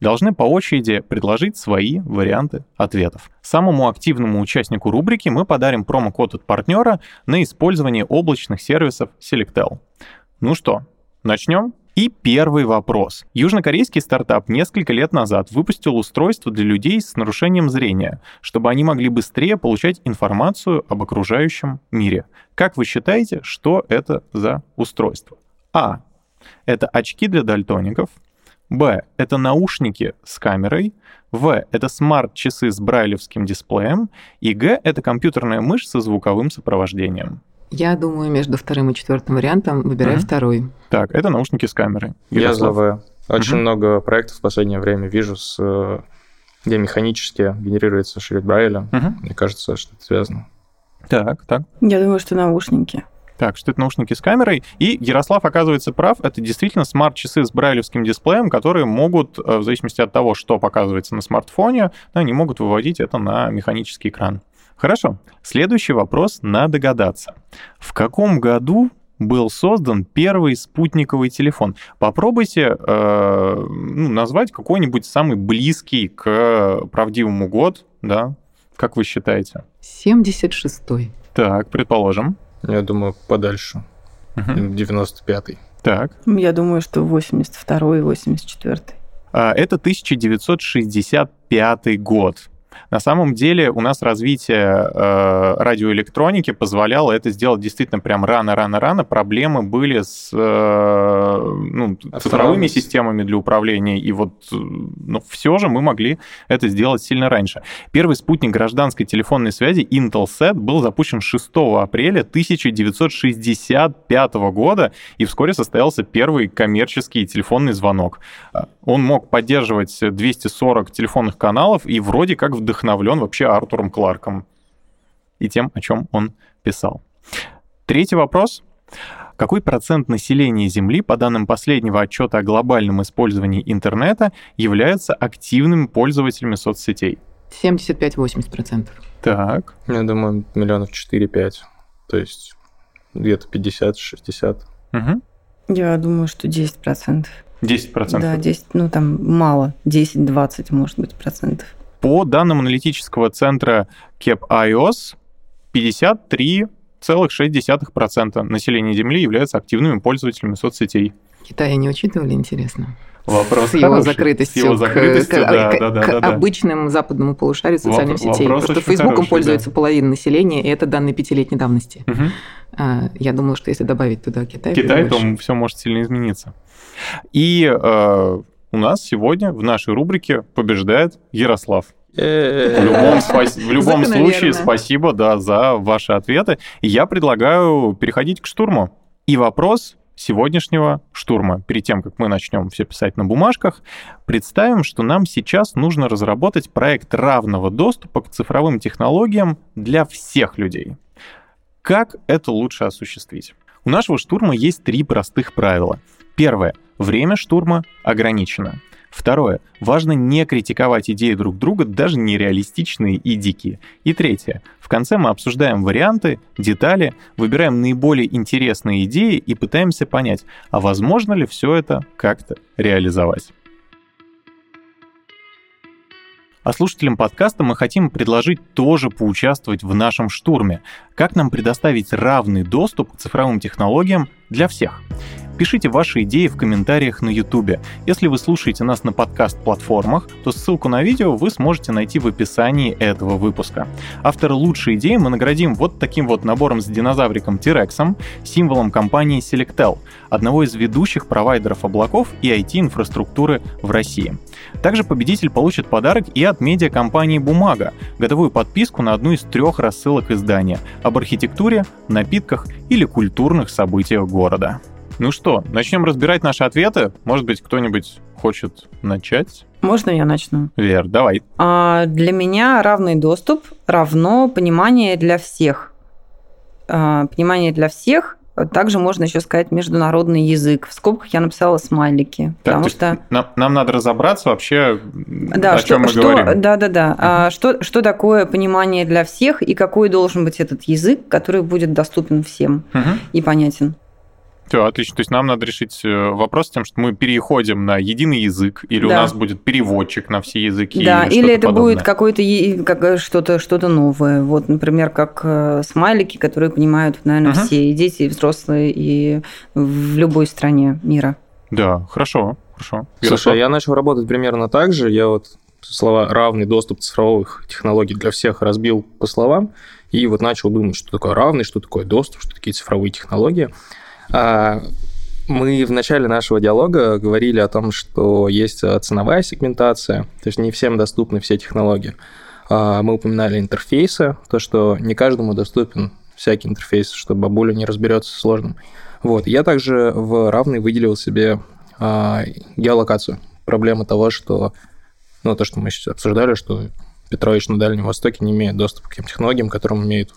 должны по очереди предложить свои варианты ответов. Самому активному участнику рубрики мы подарим промокод от партнера на использование облачных сервисов Selectel. Ну что, начнем? И первый вопрос. Южнокорейский стартап несколько лет назад выпустил устройство для людей с нарушением зрения, чтобы они могли быстрее получать информацию об окружающем мире. Как вы считаете, что это за устройство? А. Это очки для дальтоников. Б. Это наушники с камерой. В. Это смарт-часы с брайлевским дисплеем. И Г. Это компьютерная мышь со звуковым сопровождением. Я думаю, между вторым и четвертым вариантом выбираю угу. второй. Так, это наушники с камерой. Ярослав. Я за Очень угу. много проектов в последнее время вижу, с, где механически генерируется шрифт Брайля. Угу. Мне кажется, что это связано. Так, так. Я думаю, что наушники. Так, что это наушники с камерой. И Ярослав оказывается прав, это действительно смарт-часы с брайлевским дисплеем, которые могут, э, в зависимости от того, что показывается на смартфоне, они могут выводить это на механический экран. Хорошо. Следующий вопрос на догадаться. В каком году был создан первый спутниковый телефон. Попробуйте э, ну, назвать какой-нибудь самый близкий к правдивому год, да? Как вы считаете? 76-й. Так, предположим. Я думаю, подальше. Угу. 95-й. Так. Я думаю, что 82-й, 84-й. Это 1965 год. На самом деле у нас развитие э, радиоэлектроники позволяло это сделать действительно прям рано-рано-рано. Проблемы были с э, ну, цифровыми системами для управления, и вот ну, все же мы могли это сделать сильно раньше. Первый спутник гражданской телефонной связи Intelsat был запущен 6 апреля 1965 года, и вскоре состоялся первый коммерческий телефонный звонок. Он мог поддерживать 240 телефонных каналов и вроде как вдохновлен вообще Артуром Кларком и тем, о чем он писал. Третий вопрос. Какой процент населения Земли, по данным последнего отчета о глобальном использовании интернета, являются активными пользователями соцсетей? 75-80%. Так. Я думаю, миллионов 4-5. То есть где-то 50-60. Угу. Я думаю, что 10%. 10%? Да, 10, ну там мало, 10-20, может быть, процентов. По данным аналитического центра CAP-IOS, 53,6% населения Земли являются активными пользователями соцсетей. Китая не учитывали, интересно? Вопрос с его закрытостью, с его закрытостью к, да, к, да, да, к да, обычным западному полушарию социальных Воп- сетей. Потому что Фейсбуком хороший, пользуется да. половина населения, и это данные пятилетней давности. Угу. Я думала, что если добавить туда Китай, Китай, то все может сильно измениться. И э, у нас сегодня в нашей рубрике побеждает Ярослав. В любом, в любом случае, спасибо да, за ваши ответы. Я предлагаю переходить к штурму. И вопрос сегодняшнего штурма. Перед тем, как мы начнем все писать на бумажках, представим, что нам сейчас нужно разработать проект равного доступа к цифровым технологиям для всех людей. Как это лучше осуществить? У нашего штурма есть три простых правила. Первое. Время штурма ограничено. Второе. Важно не критиковать идеи друг друга, даже нереалистичные и дикие. И третье. В конце мы обсуждаем варианты, детали, выбираем наиболее интересные идеи и пытаемся понять, а возможно ли все это как-то реализовать. А слушателям подкаста мы хотим предложить тоже поучаствовать в нашем штурме. Как нам предоставить равный доступ к цифровым технологиям для всех? Пишите ваши идеи в комментариях на YouTube. Если вы слушаете нас на подкаст-платформах, то ссылку на видео вы сможете найти в описании этого выпуска. Автора лучшей идеи мы наградим вот таким вот набором с динозавриком T-Rex, символом компании Selectel, одного из ведущих провайдеров облаков и IT-инфраструктуры в России. Также победитель получит подарок и от медиакомпании «Бумага», годовую подписку на одну из трех рассылок издания об архитектуре, напитках или культурных событиях города. Ну что, начнем разбирать наши ответы. Может быть, кто-нибудь хочет начать? Можно я начну? Вер, давай. А, для меня равный доступ равно понимание для всех. А, понимание для всех также можно еще сказать международный язык. В скобках я написала смайлики. Так, потому что нам, нам надо разобраться вообще, да, о что, чем мы что, говорим. Да, да, да. Uh-huh. А, что, что такое понимание для всех и какой должен быть этот язык, который будет доступен всем uh-huh. и понятен. Все, отлично. То есть нам надо решить э, вопрос с тем, что мы переходим на единый язык, или да. у нас будет переводчик на все языки. Да, или, или это подобное. будет какое-то как, э, что-то что новое. Вот, например, как э, смайлики, которые понимают, наверное, угу. все, и дети, и взрослые, и в любой стране мира. Да, хорошо, хорошо. Слушай, а я начал работать примерно так же. Я вот слова «равный доступ цифровых технологий для всех» разбил по словам, и вот начал думать, что такое равный, что такое доступ, что такие цифровые технологии. А, мы в начале нашего диалога говорили о том, что есть а, ценовая сегментация, то есть не всем доступны все технологии. А, мы упоминали интерфейсы, то, что не каждому доступен всякий интерфейс, что бабуля не разберется с сложным. Вот. Я также в равный выделил себе геолокацию. Проблема того, что, ну, то, что мы сейчас обсуждали, что Петрович на Дальнем Востоке не имеет доступа к тем технологиям, которым имеют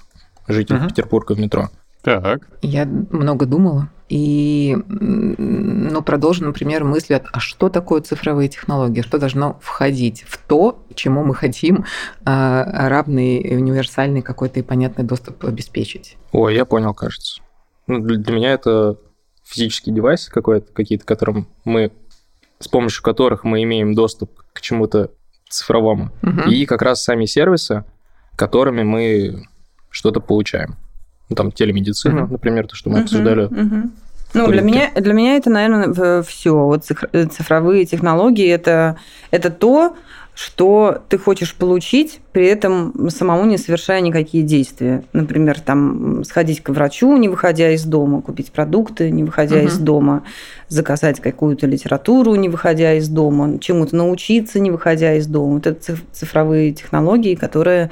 жители uh-huh. Петербурга в метро. Так. Я много думала. И ну, продолжу, например, мысль, а что такое цифровые технологии? Что должно входить в то, чему мы хотим а, равный, универсальный какой-то и понятный доступ обеспечить? Ой, я понял, кажется. Ну, для, для меня это физический девайс какой-то, какие-то, которым мы, с помощью которых мы имеем доступ к чему-то цифровому. Угу. И как раз сами сервисы, которыми мы что-то получаем ну, там телемедицина, uh-huh. например, то, что мы uh-huh. обсуждали. Uh-huh. Ну, для меня, для меня это, наверное, все. Вот цифровые технологии это, это то, что ты хочешь получить, при этом самому не совершая никакие действия. Например, там сходить к врачу, не выходя из дома, купить продукты, не выходя uh-huh. из дома, заказать какую-то литературу, не выходя из дома, чему-то научиться, не выходя из дома. Вот это цифровые технологии, которые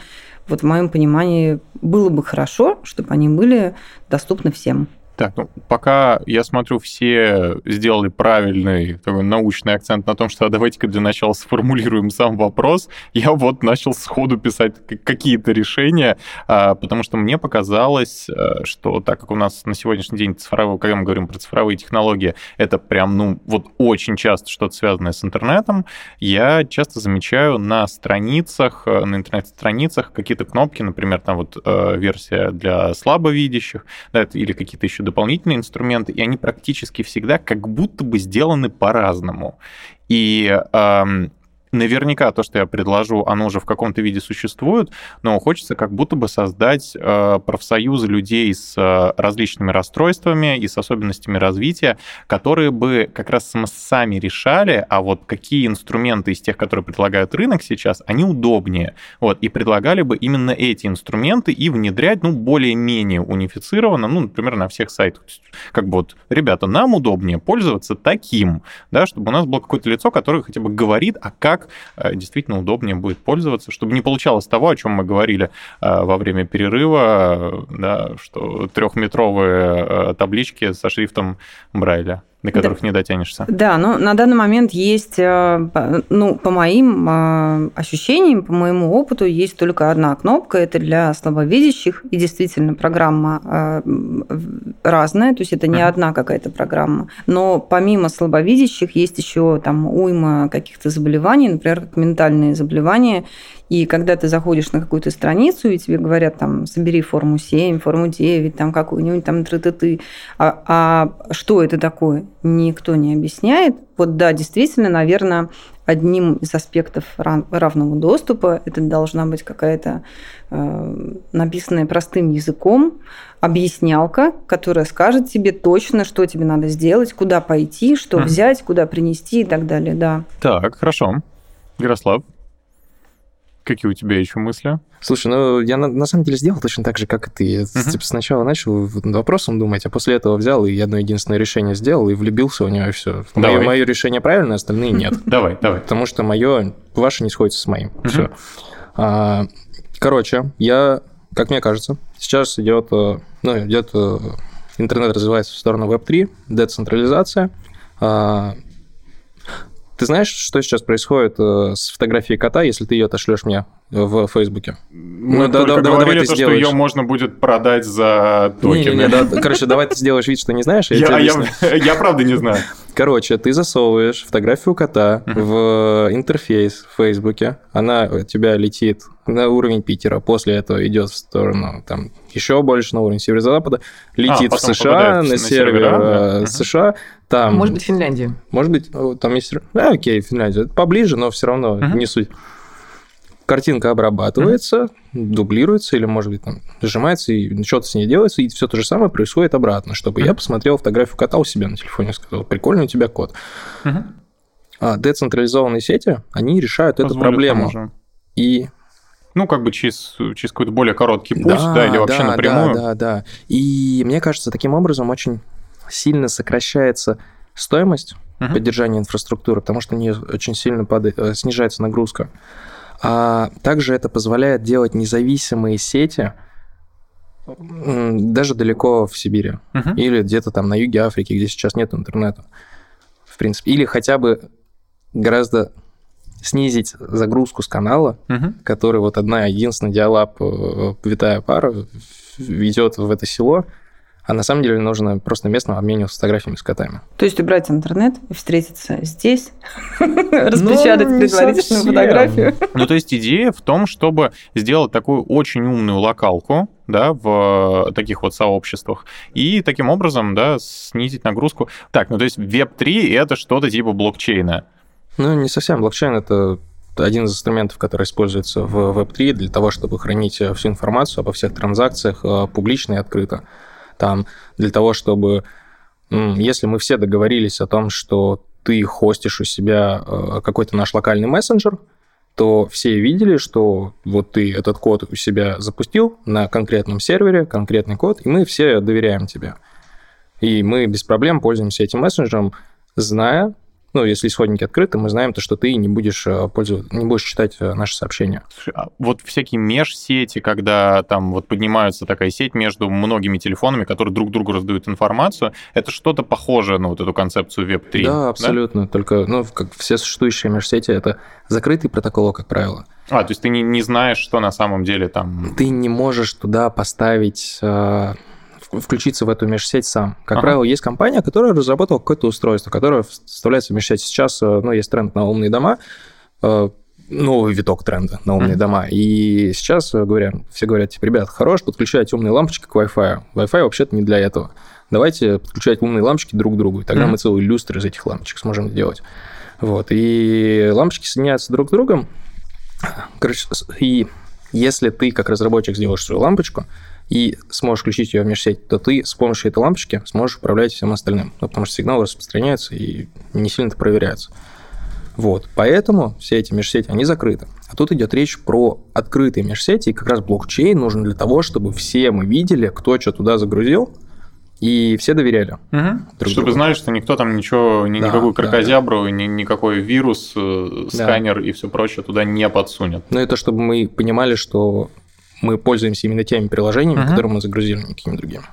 вот в моем понимании было бы хорошо, чтобы они были доступны всем. Так, ну, пока я смотрю, все сделали правильный такой научный акцент на том, что а давайте-ка для начала сформулируем сам вопрос, я вот начал сходу писать какие-то решения, а, потому что мне показалось, э, что так как у нас на сегодняшний день цифровые, когда мы говорим про цифровые технологии, это прям, ну, вот очень часто что-то связанное с интернетом, я часто замечаю на страницах, э, на интернет-страницах какие-то кнопки, например, там вот э, версия для слабовидящих, да, или какие-то еще дополнительные инструменты, и они практически всегда как будто бы сделаны по-разному. И эм, наверняка то, что я предложу, оно уже в каком-то виде существует, но хочется как будто бы создать э, профсоюзы людей с э, различными расстройствами и с особенностями развития, которые бы как раз сами решали, а вот какие инструменты из тех, которые предлагает рынок сейчас, они удобнее. Вот, и предлагали бы именно эти инструменты и внедрять, ну, более-менее унифицированно, ну, например, на всех сайтах. Как бы вот, ребята, нам удобнее пользоваться таким, да, чтобы у нас было какое-то лицо, которое хотя бы говорит, а как как э, действительно удобнее будет пользоваться, чтобы не получалось того, о чем мы говорили э, во время перерыва, да, что трехметровые э, таблички со шрифтом Брайля до которых да. не дотянешься. Да, но на данный момент есть, ну, по моим ощущениям, по моему опыту, есть только одна кнопка, это для слабовидящих, и действительно программа разная, то есть это не одна какая-то программа. Но помимо слабовидящих есть еще там уйма каких-то заболеваний, например, как ментальные заболевания, и когда ты заходишь на какую-то страницу, и тебе говорят, там, собери форму 7, форму 9, там, какую-нибудь там тры-ты-ты, а, а что это такое? Никто не объясняет. Вот да, действительно, наверное, одним из аспектов равного доступа это должна быть какая-то э, написанная простым языком объяснялка, которая скажет тебе точно, что тебе надо сделать, куда пойти, что хм. взять, куда принести и так далее, да. Так, хорошо. Ярослав, Какие у тебя еще мысли? Слушай, ну я на, на самом деле сделал точно так же, как и ты. Я uh-huh. типа, сначала начал вопросом думать, а после этого взял и одно единственное решение сделал и влюбился в него, и все. Мое, мое решение правильное, остальные нет. Давай, давай. Потому что мое, ваше не сходится с моим. Все. А, короче, я, как мне кажется, сейчас идет, э, ну, идет э, интернет развивается в сторону Web3, децентрализация. А, ты знаешь, что сейчас происходит э, с фотографией кота, если ты ее отошлешь мне в Фейсбуке. Мы ну, да, говорили давай то, что ее можно будет продать за токены. Не, не, не, да, короче, давай ты сделаешь вид, что не знаешь. Я, я, я, я правда не знаю. Короче, ты засовываешь фотографию кота в интерфейс в Фейсбуке, она у тебя летит на уровень Питера, после этого идет в сторону там еще больше на уровень северо-запада, летит а, в США, на, на сервер да? Э, США, там... Может быть, Финляндия. Может быть, там есть... А, окей, Финляндия. поближе, но все равно uh-huh. не суть картинка обрабатывается, mm-hmm. дублируется или, может быть, там сжимается, и что-то с ней делается, и все то же самое происходит обратно, чтобы mm-hmm. я посмотрел фотографию кота у себя на телефоне и сказал, прикольный у тебя кот. Mm-hmm. А децентрализованные сети, они решают Позволят эту проблему. И ну, как бы через, через какой-то более короткий путь, да, да или вообще да, напрямую. Да, да, да. И мне кажется, таким образом очень сильно сокращается стоимость uh-huh. поддержания инфраструктуры, потому что у нее очень сильно падает, э, снижается нагрузка. А также это позволяет делать независимые сети даже далеко в Сибири uh-huh. или где-то там на юге Африки, где сейчас нет интернета, в принципе, или хотя бы гораздо снизить загрузку с канала, uh-huh. который вот одна единственная диалаб э, витая пара ведет в это село, а на самом деле нужно просто местно обмениваться фотографиями с котами. То есть убрать интернет и встретиться здесь, распечатать ну, предварительную фотографию. Ну, то есть идея в том, чтобы сделать такую очень умную локалку, да, в таких вот сообществах, и таким образом, да, снизить нагрузку. Так, ну то есть Web3 — это что-то типа блокчейна. Ну, не совсем. Блокчейн — это один из инструментов, который используется в Web3 для того, чтобы хранить всю информацию обо всех транзакциях э, публично и открыто там для того, чтобы, если мы все договорились о том, что ты хостишь у себя э, какой-то наш локальный мессенджер, то все видели, что вот ты этот код у себя запустил на конкретном сервере, конкретный код, и мы все доверяем тебе. И мы без проблем пользуемся этим мессенджером, зная, ну, если исходники открыты, мы знаем то, что ты не будешь э, пользоваться, не будешь читать э, наши сообщения. А вот всякие межсети, когда там вот поднимаются такая сеть между многими телефонами, которые друг другу раздают информацию, это что-то похожее на вот эту концепцию Web3. Да, абсолютно. Да? Только, ну, как все существующие межсети, это закрытый протокол, как правило. А, то есть ты не, не знаешь, что на самом деле там... Ты не можешь туда поставить э, включиться в эту межсеть сам. Как ага. правило, есть компания, которая разработала какое-то устройство, которое вставляется в межсеть. Сейчас, э, ну, есть тренд на умные дома, э, новый виток тренда на умные mm-hmm. дома. И сейчас э, говорят, все говорят, типа, ребят, хорош подключать умные лампочки к Wi-Fi. Wi-Fi вообще-то не для этого. Давайте подключать умные лампочки друг к другу, и тогда mm-hmm. мы целый люстр из этих лампочек сможем сделать. Вот. И лампочки соединяются друг с другом. Короче, и если ты, как разработчик, сделаешь свою лампочку, и сможешь включить ее в межсеть, то ты с помощью этой лампочки сможешь управлять всем остальным. Ну, потому что сигнал распространяется и не сильно это проверяется. Вот, поэтому все эти межсети, они закрыты. А тут идет речь про открытые межсети, и как раз блокчейн нужен для того, чтобы все мы видели, кто что туда загрузил, и все доверяли. Угу. Друг Чтобы другу. знали, что никто там ничего, ни, да, никакую крокозябру, да, да. Ни, никакой вирус, э, сканер да. и все прочее туда не подсунет. Ну, это чтобы мы понимали, что мы пользуемся именно теми приложениями, uh-huh. которые мы загрузили, никакими другими.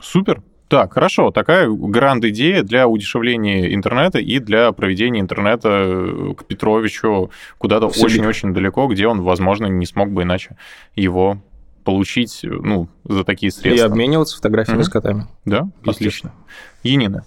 Супер. Так, хорошо. Такая гранд-идея для удешевления интернета и для проведения интернета э, к Петровичу куда-то очень-очень далеко, где он, возможно, не смог бы иначе его получить ну, за такие средства. И обмениваться фотографиями mm-hmm. с котами. Да, отлично. Енина,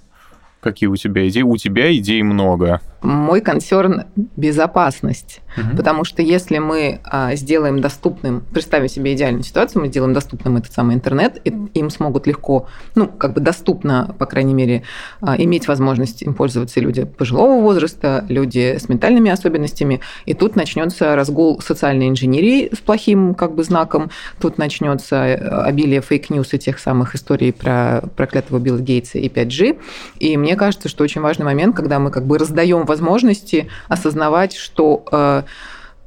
какие у тебя идеи? У тебя идей много. Мой консерн – безопасность. Угу. Потому что если мы а, сделаем доступным, представим себе идеальную ситуацию, мы сделаем доступным этот самый интернет, и им смогут легко, ну, как бы доступно, по крайней мере, а, иметь возможность им пользоваться люди пожилого возраста, люди с ментальными особенностями. И тут начнется разгул социальной инженерии с плохим как бы знаком, тут начнется э, обилие fake news и тех самых историй про проклятого Билла Гейтса и 5G. И мне кажется, что очень важный момент, когда мы как бы раздаем возможности осознавать, что э,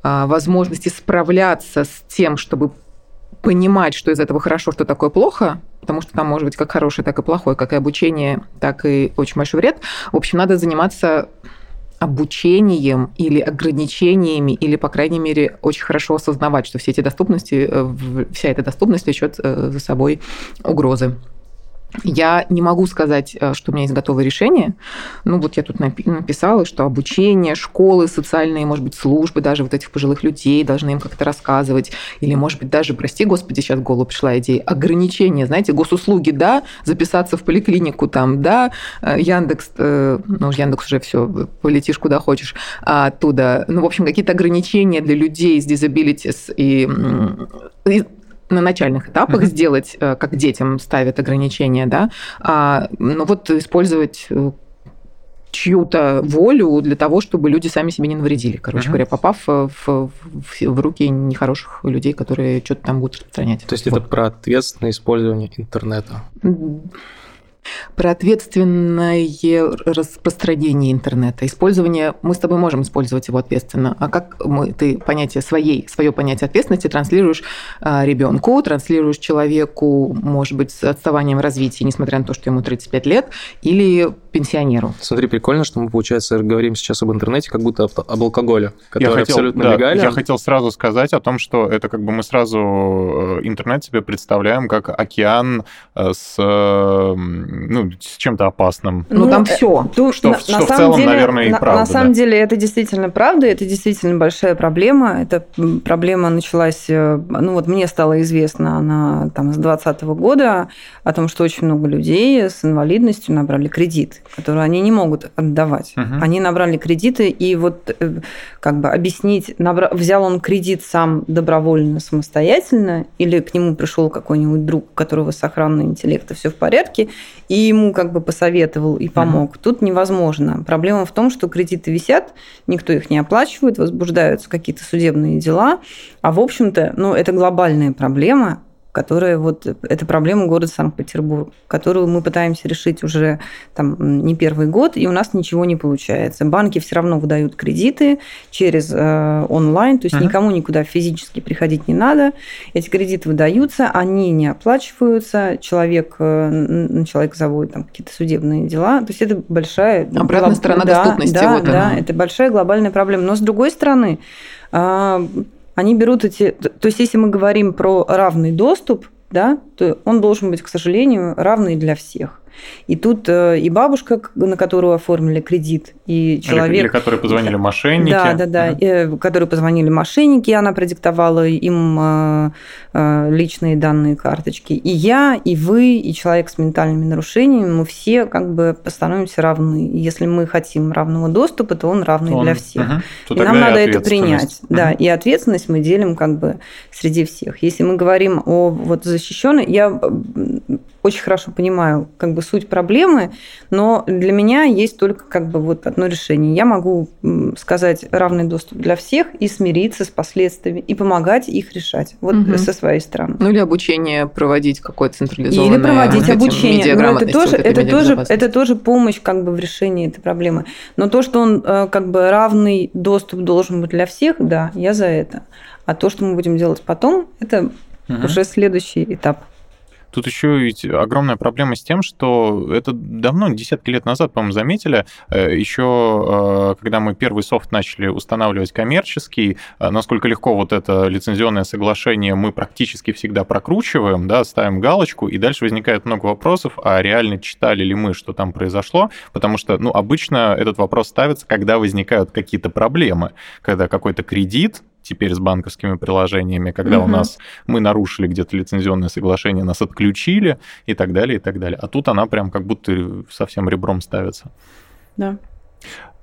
э, возможности справляться с тем, чтобы понимать, что из этого хорошо, что такое плохо, потому что там может быть как хорошее, так и плохое, как и обучение, так и очень большой вред. В общем, надо заниматься обучением или ограничениями, или, по крайней мере, очень хорошо осознавать, что все эти доступности, э, вся эта доступность влечет за собой угрозы. Я не могу сказать, э, что у меня есть готовое решение. Ну, вот я тут написала, что обучение, школы, социальные, может быть, службы даже вот этих пожилых людей должны им как-то рассказывать. Или, может быть, даже, прости господи, сейчас в голову пришла идея, ограничения, знаете, госуслуги, да, записаться в поликлинику там, да, э, Яндекс, э, ну, Яндекс уже все, полетишь куда хочешь а оттуда. Ну, в общем, какие-то ограничения для людей с disabilities и на начальных этапах mm-hmm. сделать, э, как детям ставят ограничения, да, а, ну вот использовать э, чью-то волю для того, чтобы люди сами себе не навредили, короче uh-huh. говоря, попав в, в, в руки нехороших людей, которые что-то там будут распространять. То есть вот. это про ответственное использование интернета? Про ответственное распространение интернета, использование, мы с тобой можем использовать его ответственно, а как мы, ты понятие своей, свое понятие ответственности транслируешь а, ребенку, транслируешь человеку, может быть, с отставанием развития, несмотря на то, что ему 35 лет, или пенсионеру. Смотри, прикольно, что мы, получается, говорим сейчас об интернете как будто об алкоголе, который я хотел, абсолютно да, легален. Я хотел сразу сказать о том, что это как бы мы сразу э, интернет себе представляем как океан э, с ну, с чем-то опасным. Ну, там все. Тут, что, на, что на в целом, деле, наверное, и на, правда. На самом деле это действительно правда, это действительно большая проблема. Эта проблема началась, э, ну вот мне стало известно, она там с 2020 года, о том, что очень много людей с инвалидностью набрали кредит, который они не могут отдавать. Угу. Они набрали кредиты, и вот э, как бы объяснить, набра... взял он кредит сам добровольно, самостоятельно, или к нему пришел какой-нибудь друг, у которого сохранный интеллект, и все в порядке, и ему как бы посоветовал и помог. Угу. Тут невозможно. Проблема в том, что кредиты висят, никто их не оплачивает, возбуждаются какие-то судебные дела, а в общем-то, ну, это глобальная проблема, которая вот это проблема города Санкт-Петербург, которую мы пытаемся решить уже там не первый год, и у нас ничего не получается. Банки все равно выдают кредиты через э, онлайн, то есть uh-huh. никому никуда физически приходить не надо. Эти кредиты выдаются, они не оплачиваются, человек э, на человека заводит там какие-то судебные дела. То есть это большая обратная глоб... сторона да, доступности. Да, вот да, это большая глобальная проблема. Но с другой стороны а, они берут эти... То есть, если мы говорим про равный доступ, да, то он должен быть, к сожалению, равный для всех. И тут э, и бабушка, на которую оформили кредит, и человек... Или, или которые позвонили мошенники. Да, да, да, угу. которые позвонили мошенники, она продиктовала им э, э, личные данные карточки. И я, и вы, и человек с ментальными нарушениями, мы все как бы становимся равны. И если мы хотим равного доступа, то он равный он, для всех. Угу. И нам надо это принять. Угу. Да, и ответственность мы делим как бы среди всех. Если мы говорим о вот защищенной, я очень хорошо понимаю как бы суть проблемы, но для меня есть только как бы вот одно решение. Я могу сказать равный доступ для всех и смириться с последствиями и помогать их решать вот угу. со своей стороны. Ну или обучение проводить какое-то централизованное. Или проводить обучение. Но это тоже, это тоже, это тоже помощь как бы в решении этой проблемы. Но то, что он э, как бы равный доступ должен быть для всех, да, я за это. А то, что мы будем делать потом, это угу. уже следующий этап. Тут еще ведь огромная проблема с тем, что это давно, десятки лет назад, по-моему, заметили, э, еще э, когда мы первый софт начали устанавливать коммерческий, э, насколько легко вот это лицензионное соглашение мы практически всегда прокручиваем, да, ставим галочку, и дальше возникает много вопросов, а реально читали ли мы, что там произошло, потому что, ну, обычно этот вопрос ставится, когда возникают какие-то проблемы, когда какой-то кредит, теперь с банковскими приложениями, когда угу. у нас мы нарушили где-то лицензионное соглашение, нас отключили и так далее, и так далее. А тут она прям как будто совсем ребром ставится. Да.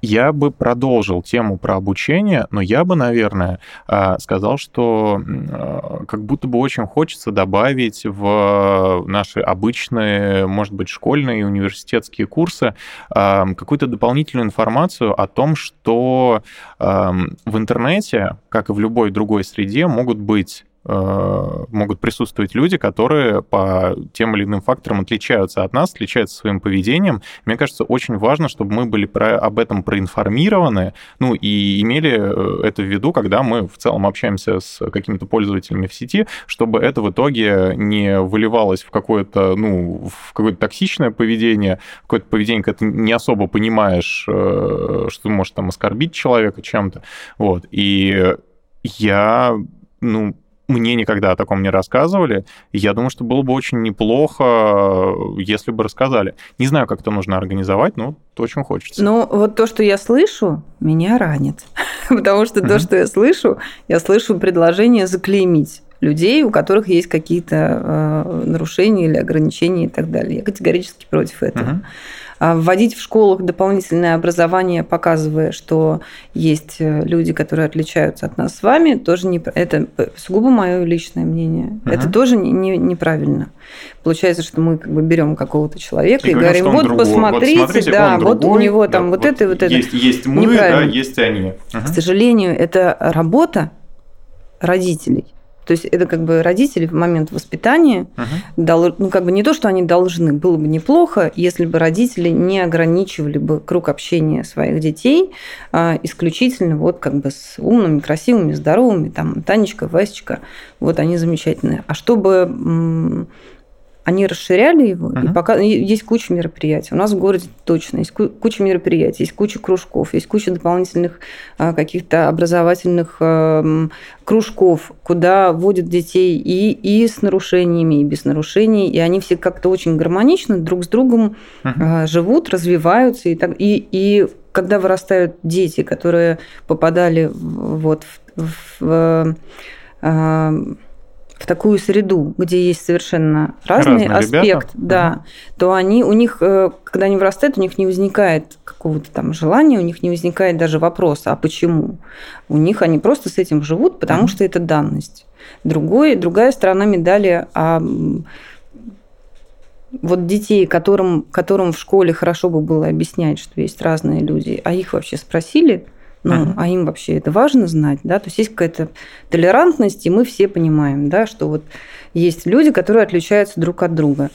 Я бы продолжил тему про обучение, но я бы, наверное, а, сказал, что а, как будто бы очень хочется добавить в наши обычные, может быть, школьные и университетские курсы а, какую-то дополнительную информацию о том, что в интернете, как и в любой другой среде, могут быть могут присутствовать люди, которые по тем или иным факторам отличаются от нас, отличаются своим поведением. Мне кажется, очень важно, чтобы мы были про, об этом проинформированы, ну и имели э, это в виду, когда мы в целом общаемся с какими-то пользователями в сети, чтобы это в итоге не выливалось в какое-то, ну, в какое-то токсичное поведение, какое-то поведение, когда ты не особо понимаешь, э, что ты можешь там оскорбить человека чем-то. Вот. И я, ну, мне никогда о таком не рассказывали. Я думаю, что было бы очень неплохо, если бы рассказали. Не знаю, как это нужно организовать, но то очень хочется. Ну, вот то, что я слышу, меня ранит. Потому что то, что я слышу, я слышу предложение заклеймить людей, у которых есть какие-то э, нарушения или ограничения и так далее. Я категорически против этого. Uh-huh. А вводить в школах дополнительное образование, показывая, что есть э, люди, которые отличаются от нас с вами, тоже не это сугубо мое личное мнение. Uh-huh. Это тоже не, не, неправильно. Получается, что мы как бы берем какого-то человека и, и говорим, говорим вот посмотрите, вот смотрите, да, вот другой, у него там да, вот, вот это и вот это. Есть, есть мы, да, есть они. Uh-huh. К сожалению, это работа родителей то есть это как бы родители в момент воспитания, uh-huh. дол, ну как бы не то, что они должны, было бы неплохо, если бы родители не ограничивали бы круг общения своих детей а, исключительно вот как бы с умными, красивыми, здоровыми, там Танечка, Васечка, вот они замечательные. А чтобы они расширяли его, uh-huh. и пока есть куча мероприятий. У нас в городе точно есть куча мероприятий, есть куча кружков, есть куча дополнительных а, каких-то образовательных эм, кружков, куда вводят детей и, и с нарушениями, и без нарушений, и они все как-то очень гармонично друг с другом uh-huh. живут, развиваются, и, так, и, и когда вырастают дети, которые попадали вот в, в, в а, в такую среду, где есть совершенно разный Разные аспект, ребята. да, угу. то они у них, э, когда они вырастают, у них не возникает какого-то там желания, у них не возникает даже вопроса, а почему? У них они просто с этим живут, потому угу. что это данность. Другой, другая сторона медали, а вот детей, которым, которым в школе хорошо бы было объяснять, что есть разные люди, а их вообще спросили – ну, uh-huh. а им вообще это важно знать, да, то есть есть какая-то толерантность, и мы все понимаем, да, что вот есть люди, которые отличаются друг от друга.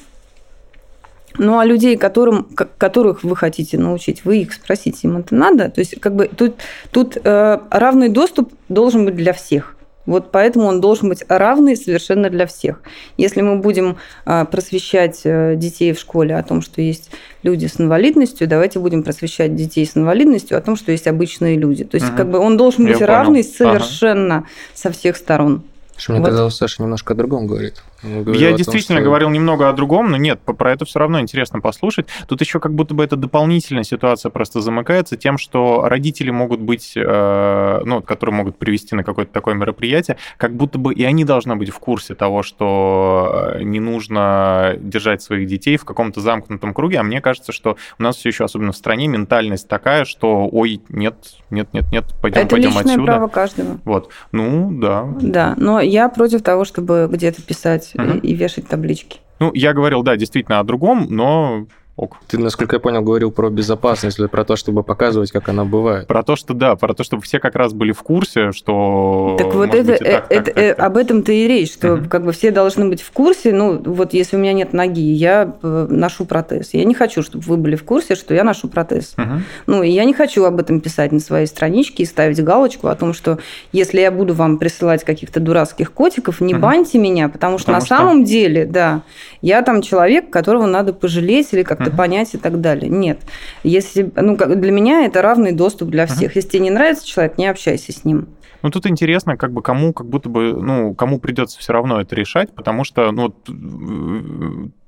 Ну, а людей, которым, которых вы хотите научить, вы их спросите, им это надо. То есть, как бы тут, тут э, равный доступ должен быть для всех. Вот поэтому он должен быть равный совершенно для всех. Если мы будем а, просвещать э, детей в школе о том, что есть люди с инвалидностью, давайте будем просвещать детей с инвалидностью о том, что есть обычные люди. То есть угу. как бы он должен быть Я равный понял. совершенно ага. со всех сторон. Что мне вот. казалось, Саша немножко о другом говорит. Я действительно том, что... говорил немного о другом, но нет, про это все равно интересно послушать. Тут еще как будто бы эта дополнительная ситуация просто замыкается тем, что родители могут быть, э, ну, которые могут привести на какое-то такое мероприятие, как будто бы и они должны быть в курсе того, что э, не нужно держать своих детей в каком-то замкнутом круге. А мне кажется, что у нас все еще, особенно в стране, ментальность такая, что ой, нет, нет, нет, нет, пойдем, это пойдем отсюда. Это личное право каждого. Вот, ну, да. Да, но я против того, чтобы где-то писать угу. и, и вешать таблички. Ну, я говорил, да, действительно о другом, но ок. Ты, насколько я понял, говорил про безопасность или про то, чтобы показывать, как она бывает. Про то, что да, про то, чтобы все как раз были в курсе, что... Так вот это, быть, так, это, как, как, об этом-то и речь, что угу. как бы все должны быть в курсе. Ну, вот если у меня нет ноги, я э, ношу протез. Я не хочу, чтобы вы были в курсе, что я ношу протез. Угу. Ну, и я не хочу об этом писать на своей страничке и ставить галочку о том, что если я буду вам присылать каких-то дурацких котиков, не угу. баньте меня, потому что потому на что... самом деле, да, я там человек, которого надо пожалеть или как-то как-то понять и так далее. Нет. Если, ну, для меня это равный доступ для всех. Uh-huh. Если тебе не нравится человек, не общайся с ним. Ну, тут интересно, как бы кому, как будто бы, ну, кому придется все равно это решать, потому что, ну,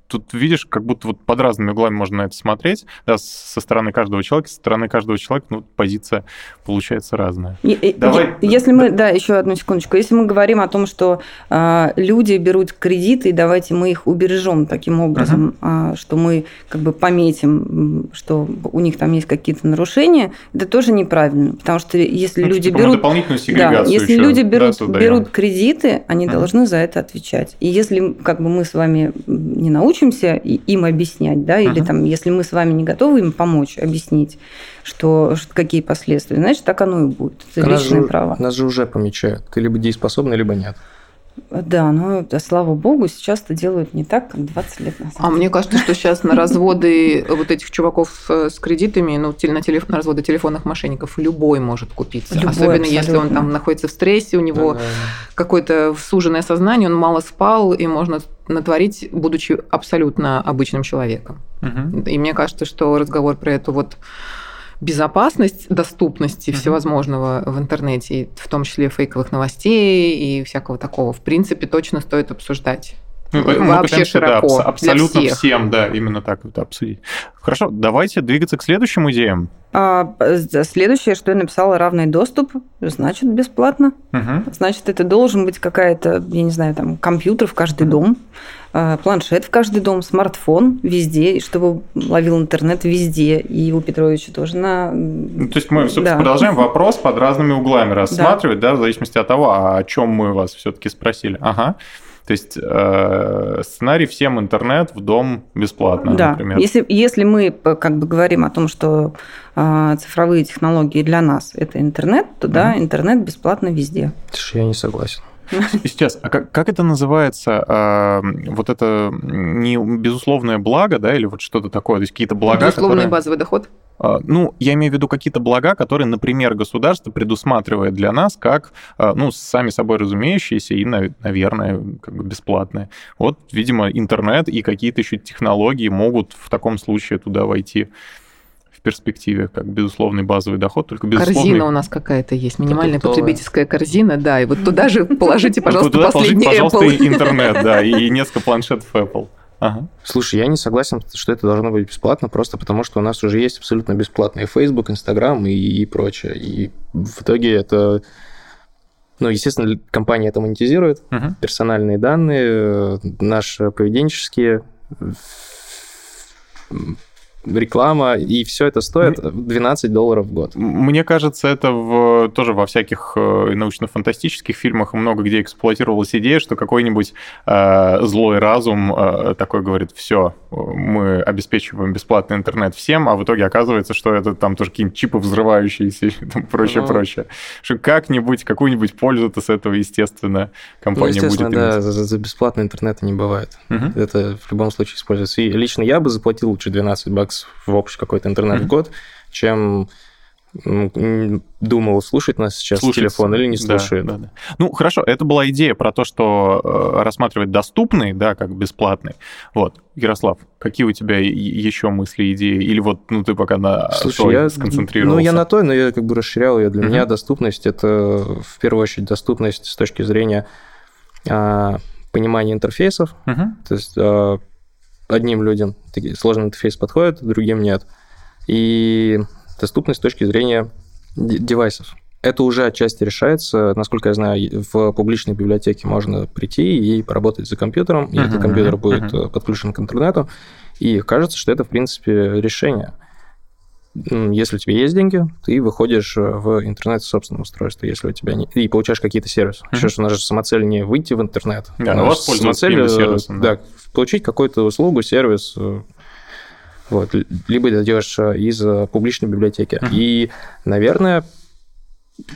тут видишь, как будто вот под разными углами можно на это смотреть, да, со стороны каждого человека, со стороны каждого человека, ну, позиция получается разная. И, Давай. Если мы, да, еще одну секундочку, если мы говорим о том, что э, люди берут кредиты, давайте мы их убережем таким образом, uh-huh. э, что мы как бы пометим, что у них там есть какие-то нарушения, это тоже неправильно, потому что если ну, люди типа берут, да, если еще, люди берут, да, берут кредиты, они uh-huh. должны за это отвечать. И если как бы мы с вами не научим учимся им объяснять, да, или uh-huh. там, если мы с вами не готовы им помочь, объяснить, что, что какие последствия, значит, так оно и будет. Это нас личное же, право. Нас же уже помечают. Ты либо дееспособный, либо нет. Да, но да, слава богу, сейчас это делают не так, как 20 лет назад. А мне кажется, что сейчас на разводы вот этих чуваков э, с кредитами, ну, на, телеф... на разводы телефонных мошенников любой может купиться. Любой, Особенно абсолютно. если он там находится в стрессе, у него да, да. какое-то суженное сознание, он мало спал, и можно натворить, будучи абсолютно обычным человеком. Угу. И мне кажется, что разговор про эту вот безопасность доступности mm-hmm. всевозможного в интернете, в том числе фейковых новостей и всякого такого, в принципе, точно стоит обсуждать. Ну, мы вообще широко. Да, абсолютно всех. всем, да, именно так это обсудить. Хорошо, давайте двигаться к следующим идеям. А, следующее, что я написала, равный доступ, значит бесплатно. Угу. Значит, это должен быть какая-то, я не знаю, там компьютер в каждый дом, а, планшет в каждый дом, смартфон везде, чтобы ловил интернет везде. И у Петровича тоже на... Ну, то есть мы, собственно, да. продолжаем вопрос под разными углами рассматривать, да, да в зависимости от того, о чем мы вас все-таки спросили. Ага. То есть э, сценарий всем интернет в дом бесплатно, да. например. Если, если мы как бы говорим о том, что э, цифровые технологии для нас это интернет, то mm да, интернет бесплатно везде. Я не согласен. Сейчас, а как, как это называется? А, вот это не безусловное благо, да, или вот что-то такое? То есть какие-то блага, Безусловный которые... базовый доход? А, ну, я имею в виду какие-то блага, которые, например, государство предусматривает для нас как, а, ну, сами собой разумеющиеся и, наверное, как бы бесплатные. Вот, видимо, интернет и какие-то еще технологии могут в таком случае туда войти в перспективе, как безусловный базовый доход, только безусловный... Корзина у нас какая-то есть, минимальная потребительская корзина, да, и вот туда же положите, пожалуйста, последний пожалуйста, интернет, да, и несколько планшетов Apple. Ага. Слушай, я не согласен, что это должно быть бесплатно, просто потому что у нас уже есть абсолютно бесплатные Facebook, Instagram и, и прочее. И в итоге это... Ну, естественно, компания это монетизирует, uh персональные данные, наши поведенческие, реклама, и все это стоит 12 долларов в год. Мне кажется, это в, тоже во всяких э, научно-фантастических фильмах много где эксплуатировалась идея, что какой-нибудь э, злой разум э, такой говорит, все, мы обеспечиваем бесплатный интернет всем, а в итоге оказывается, что это там тоже какие-нибудь чипы взрывающиеся и прочее, ну, прочее. Что как-нибудь, какую-нибудь пользу-то с этого, естественно, компания ну, естественно, будет да, За, за бесплатный интернет не бывает. Угу. Это в любом случае используется. И лично я бы заплатил лучше 12 баксов в общий какой-то интернет mm-hmm. в год, чем думал, слушать нас сейчас Слушается. телефон или не слушает. Да, да, да. Ну, хорошо, это была идея про то, что э, рассматривать доступный, да, как бесплатный. Вот, Ярослав, какие у тебя еще мысли, идеи? Или вот, ну, ты пока на Слушай, той я, сконцентрировался? Ну, я на той, но я как бы расширял ее. Для uh-huh. меня доступность – это, в первую очередь, доступность с точки зрения а, понимания интерфейсов. Uh-huh. То есть а, одним людям сложный интерфейс подходит, другим нет. И доступность с точки зрения девайсов. Это уже отчасти решается. Насколько я знаю, в публичной библиотеке можно прийти и поработать за компьютером, и uh-huh, этот компьютер uh-huh. будет подключен к интернету. И кажется, что это, в принципе, решение если у тебя есть деньги, ты выходишь э, в интернет с собственным устройством, если у тебя не... И получаешь какие-то сервисы. Mm-hmm. Еще что у нас же самоцель не выйти в интернет. Да, у вас самоцель, э. Да, да, получить какую-то услугу, сервис, э, вот, либо это делаешь из публичной библиотеки. Mm-hmm. И, наверное,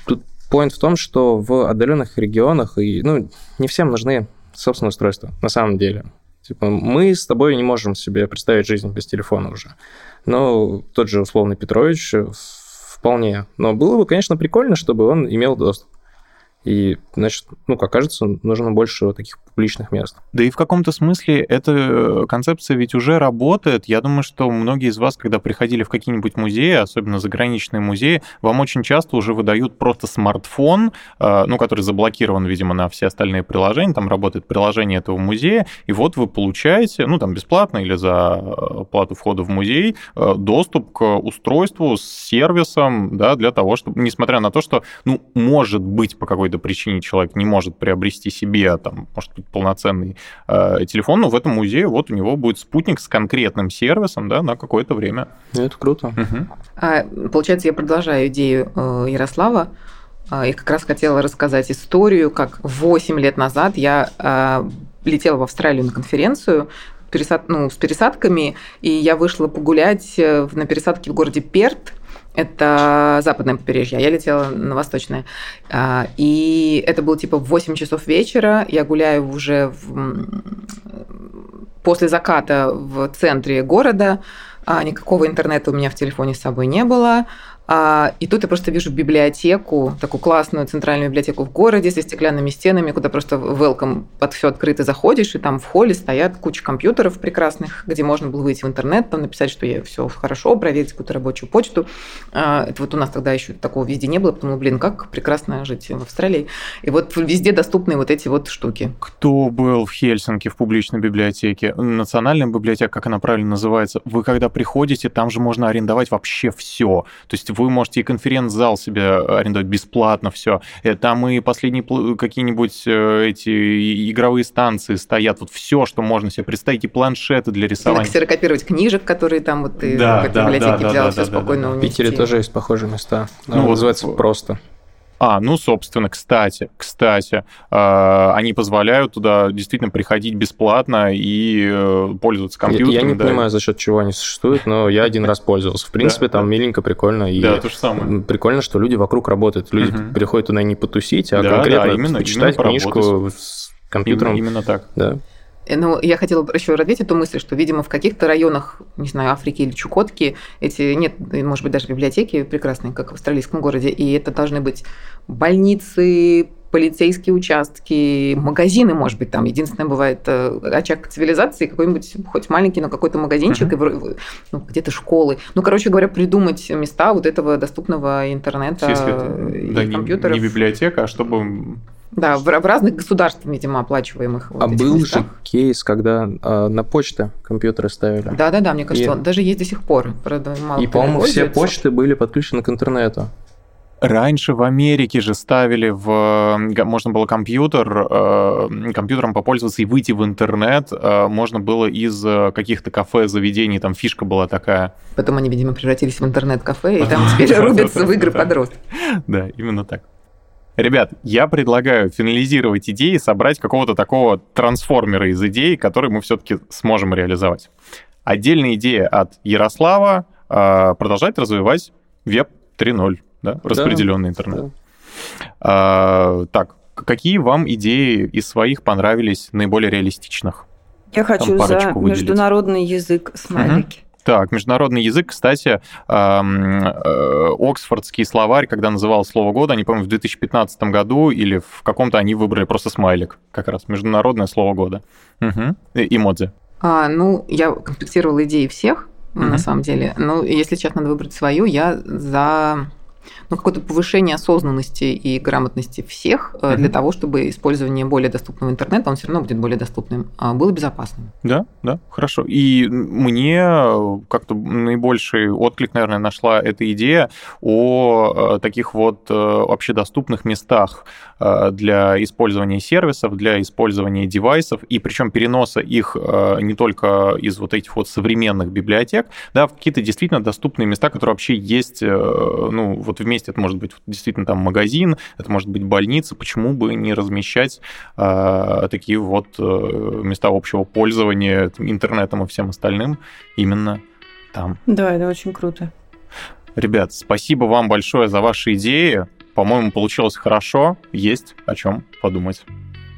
тут point в том, что в отдаленных регионах, и, ну, не всем нужны собственные устройства, на самом деле. Типа, мы с тобой не можем себе представить жизнь без телефона уже. Но тот же условный Петрович э, вполне. Но было бы, конечно, прикольно, чтобы он имел доступ. И, значит, ну, как кажется, нужно больше вот таких публичных мест. Да и в каком-то смысле эта э, концепция ведь уже работает. Я думаю, что многие из вас, когда приходили в какие-нибудь музеи, особенно заграничные музеи, вам очень часто уже выдают просто смартфон, э, ну, который заблокирован, видимо, на все остальные приложения, там работает приложение этого музея, и вот вы получаете, ну, там, бесплатно или за э, плату входа в музей, доступ к устройству с сервисом, да, для того, чтобы, несмотря на то, что, ну, может быть, по какой-то причине человек не может приобрести себе, там, может быть, полноценный э, телефон, но в этом музее вот у него будет спутник с конкретным сервисом да, на какое-то время. Это круто. Угу. А, получается, я продолжаю идею э, Ярослава. А, я как раз хотела рассказать историю, как 8 лет назад я э, летела в Австралию на конференцию, пересад, ну, с пересадками, и я вышла погулять э, на пересадке в городе Перт, это западное побережье, а я летела на восточное. А, и это было типа в 8 часов вечера. Я гуляю уже в... после заката в центре города. А никакого интернета у меня в телефоне с собой не было. А, и тут я просто вижу библиотеку, такую классную центральную библиотеку в городе со стеклянными стенами, куда просто welcome под все открыто заходишь, и там в холле стоят куча компьютеров прекрасных, где можно было выйти в интернет, там написать, что я все хорошо, проверить какую-то рабочую почту. А, это вот у нас тогда еще такого везде не было, потому блин, как прекрасно жить в Австралии. И вот везде доступны вот эти вот штуки. Кто был в Хельсинки в публичной библиотеке? Национальная библиотека, как она правильно называется? Вы когда приходите, там же можно арендовать вообще все. То есть вы можете и конференц-зал себе арендовать бесплатно, все. Э, там и последние какие-нибудь э, эти игровые станции стоят, вот все, что можно себе представить, и планшеты для рисования. Ксерокопировать книжек, которые там вот ты да, в этой да, библиотеке да, взял, да, все да, спокойно да, да. В Питере тоже есть похожие места. Ну, вот, называется просто. А, ну, собственно, кстати, кстати, э, они позволяют туда действительно приходить бесплатно и э, пользоваться компьютером. Я, я не да. понимаю, за счет чего они существуют, но я один раз пользовался. В принципе, да, там да. миленько, прикольно. И да, то же самое. Прикольно, что люди вокруг работают. Люди угу. приходят туда не потусить, а да, конкретно да, именно, почитать именно книжку с компьютером. Именно, именно так. Да. Э, ну, я хотела еще развить эту мысль, что, видимо, в каких-то районах, не знаю, Африки или Чукотки, эти нет, может быть, даже библиотеки прекрасные, как в австралийском городе, и это должны быть больницы, полицейские участки, магазины, может быть, там единственное бывает э, очаг цивилизации, какой-нибудь хоть маленький, но какой-то магазинчик, uh-huh. ну, где-то школы. Ну, короче говоря, придумать места вот этого доступного интернета Если и да, компьютеров. Не, не библиотека, а чтобы да, в, в разных государствах, видимо, оплачиваемых. Вот а был местах. же кейс, когда э, на почту компьютеры ставили. Да, да, да, мне кажется, и... он даже есть до сих пор. Правда, мало и, по-моему, все почты были подключены к интернету. Раньше в Америке же ставили в... Можно было компьютер, э, компьютером попользоваться и выйти в интернет. Э, можно было из э, каких-то кафе, заведений, там фишка была такая. Потом они, видимо, превратились в интернет-кафе, и там теперь рубятся в игры подростков. Да, именно так. Ребят, я предлагаю финализировать идеи, собрать какого-то такого трансформера из идей, который мы все-таки сможем реализовать. Отдельная идея от Ярослава э, продолжать развивать веб 3.0, да, распределенный да, интернет. Да. А, так, какие вам идеи из своих понравились наиболее реалистичных? Я хочу за выделить. международный язык смайлики. Угу. Так, международный язык, кстати, э, Оксфордский словарь, когда называл слово года, они, по-моему, в 2015 году или в каком-то они выбрали просто смайлик, как раз, международное слово года. Угу. Эмодзи. А, ну, я конспектировала идеи всех, mm на самом деле. Ну, если сейчас надо выбрать свою, я за ну, какое-то повышение осознанности и грамотности всех mm-hmm. для того, чтобы использование более доступного интернета, он все равно будет более доступным, а было безопасным. Да, да, хорошо. И мне как-то наибольший отклик, наверное, нашла эта идея о э, таких вот э, общедоступных местах для использования сервисов, для использования девайсов, и причем переноса их не только из вот этих вот современных библиотек, да, в какие-то действительно доступные места, которые вообще есть, ну, вот вместе это может быть действительно там магазин, это может быть больница, почему бы не размещать э, такие вот э, места общего пользования интернетом и всем остальным именно там. Да, это очень круто. Ребят, спасибо вам большое за ваши идеи. По-моему, получилось хорошо. Есть о чем подумать.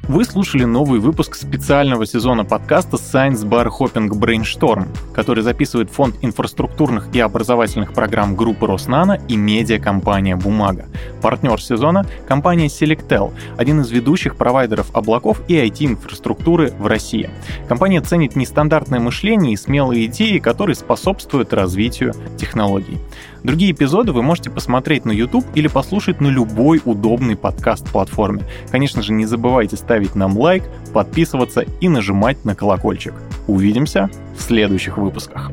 Вы слушали новый выпуск специального сезона подкаста Science Bar Hopping Brainstorm, который записывает фонд инфраструктурных и образовательных программ группы Роснана и медиакомпания «Бумага». Партнер сезона — компания Selectel, один из ведущих провайдеров облаков и IT-инфраструктуры в России. Компания ценит нестандартное мышление и смелые идеи, которые способствуют развитию технологий. Другие эпизоды вы можете посмотреть на YouTube или послушать на любой удобной подкаст-платформе. Конечно же, не забывайте ставить нам лайк, подписываться и нажимать на колокольчик. Увидимся в следующих выпусках.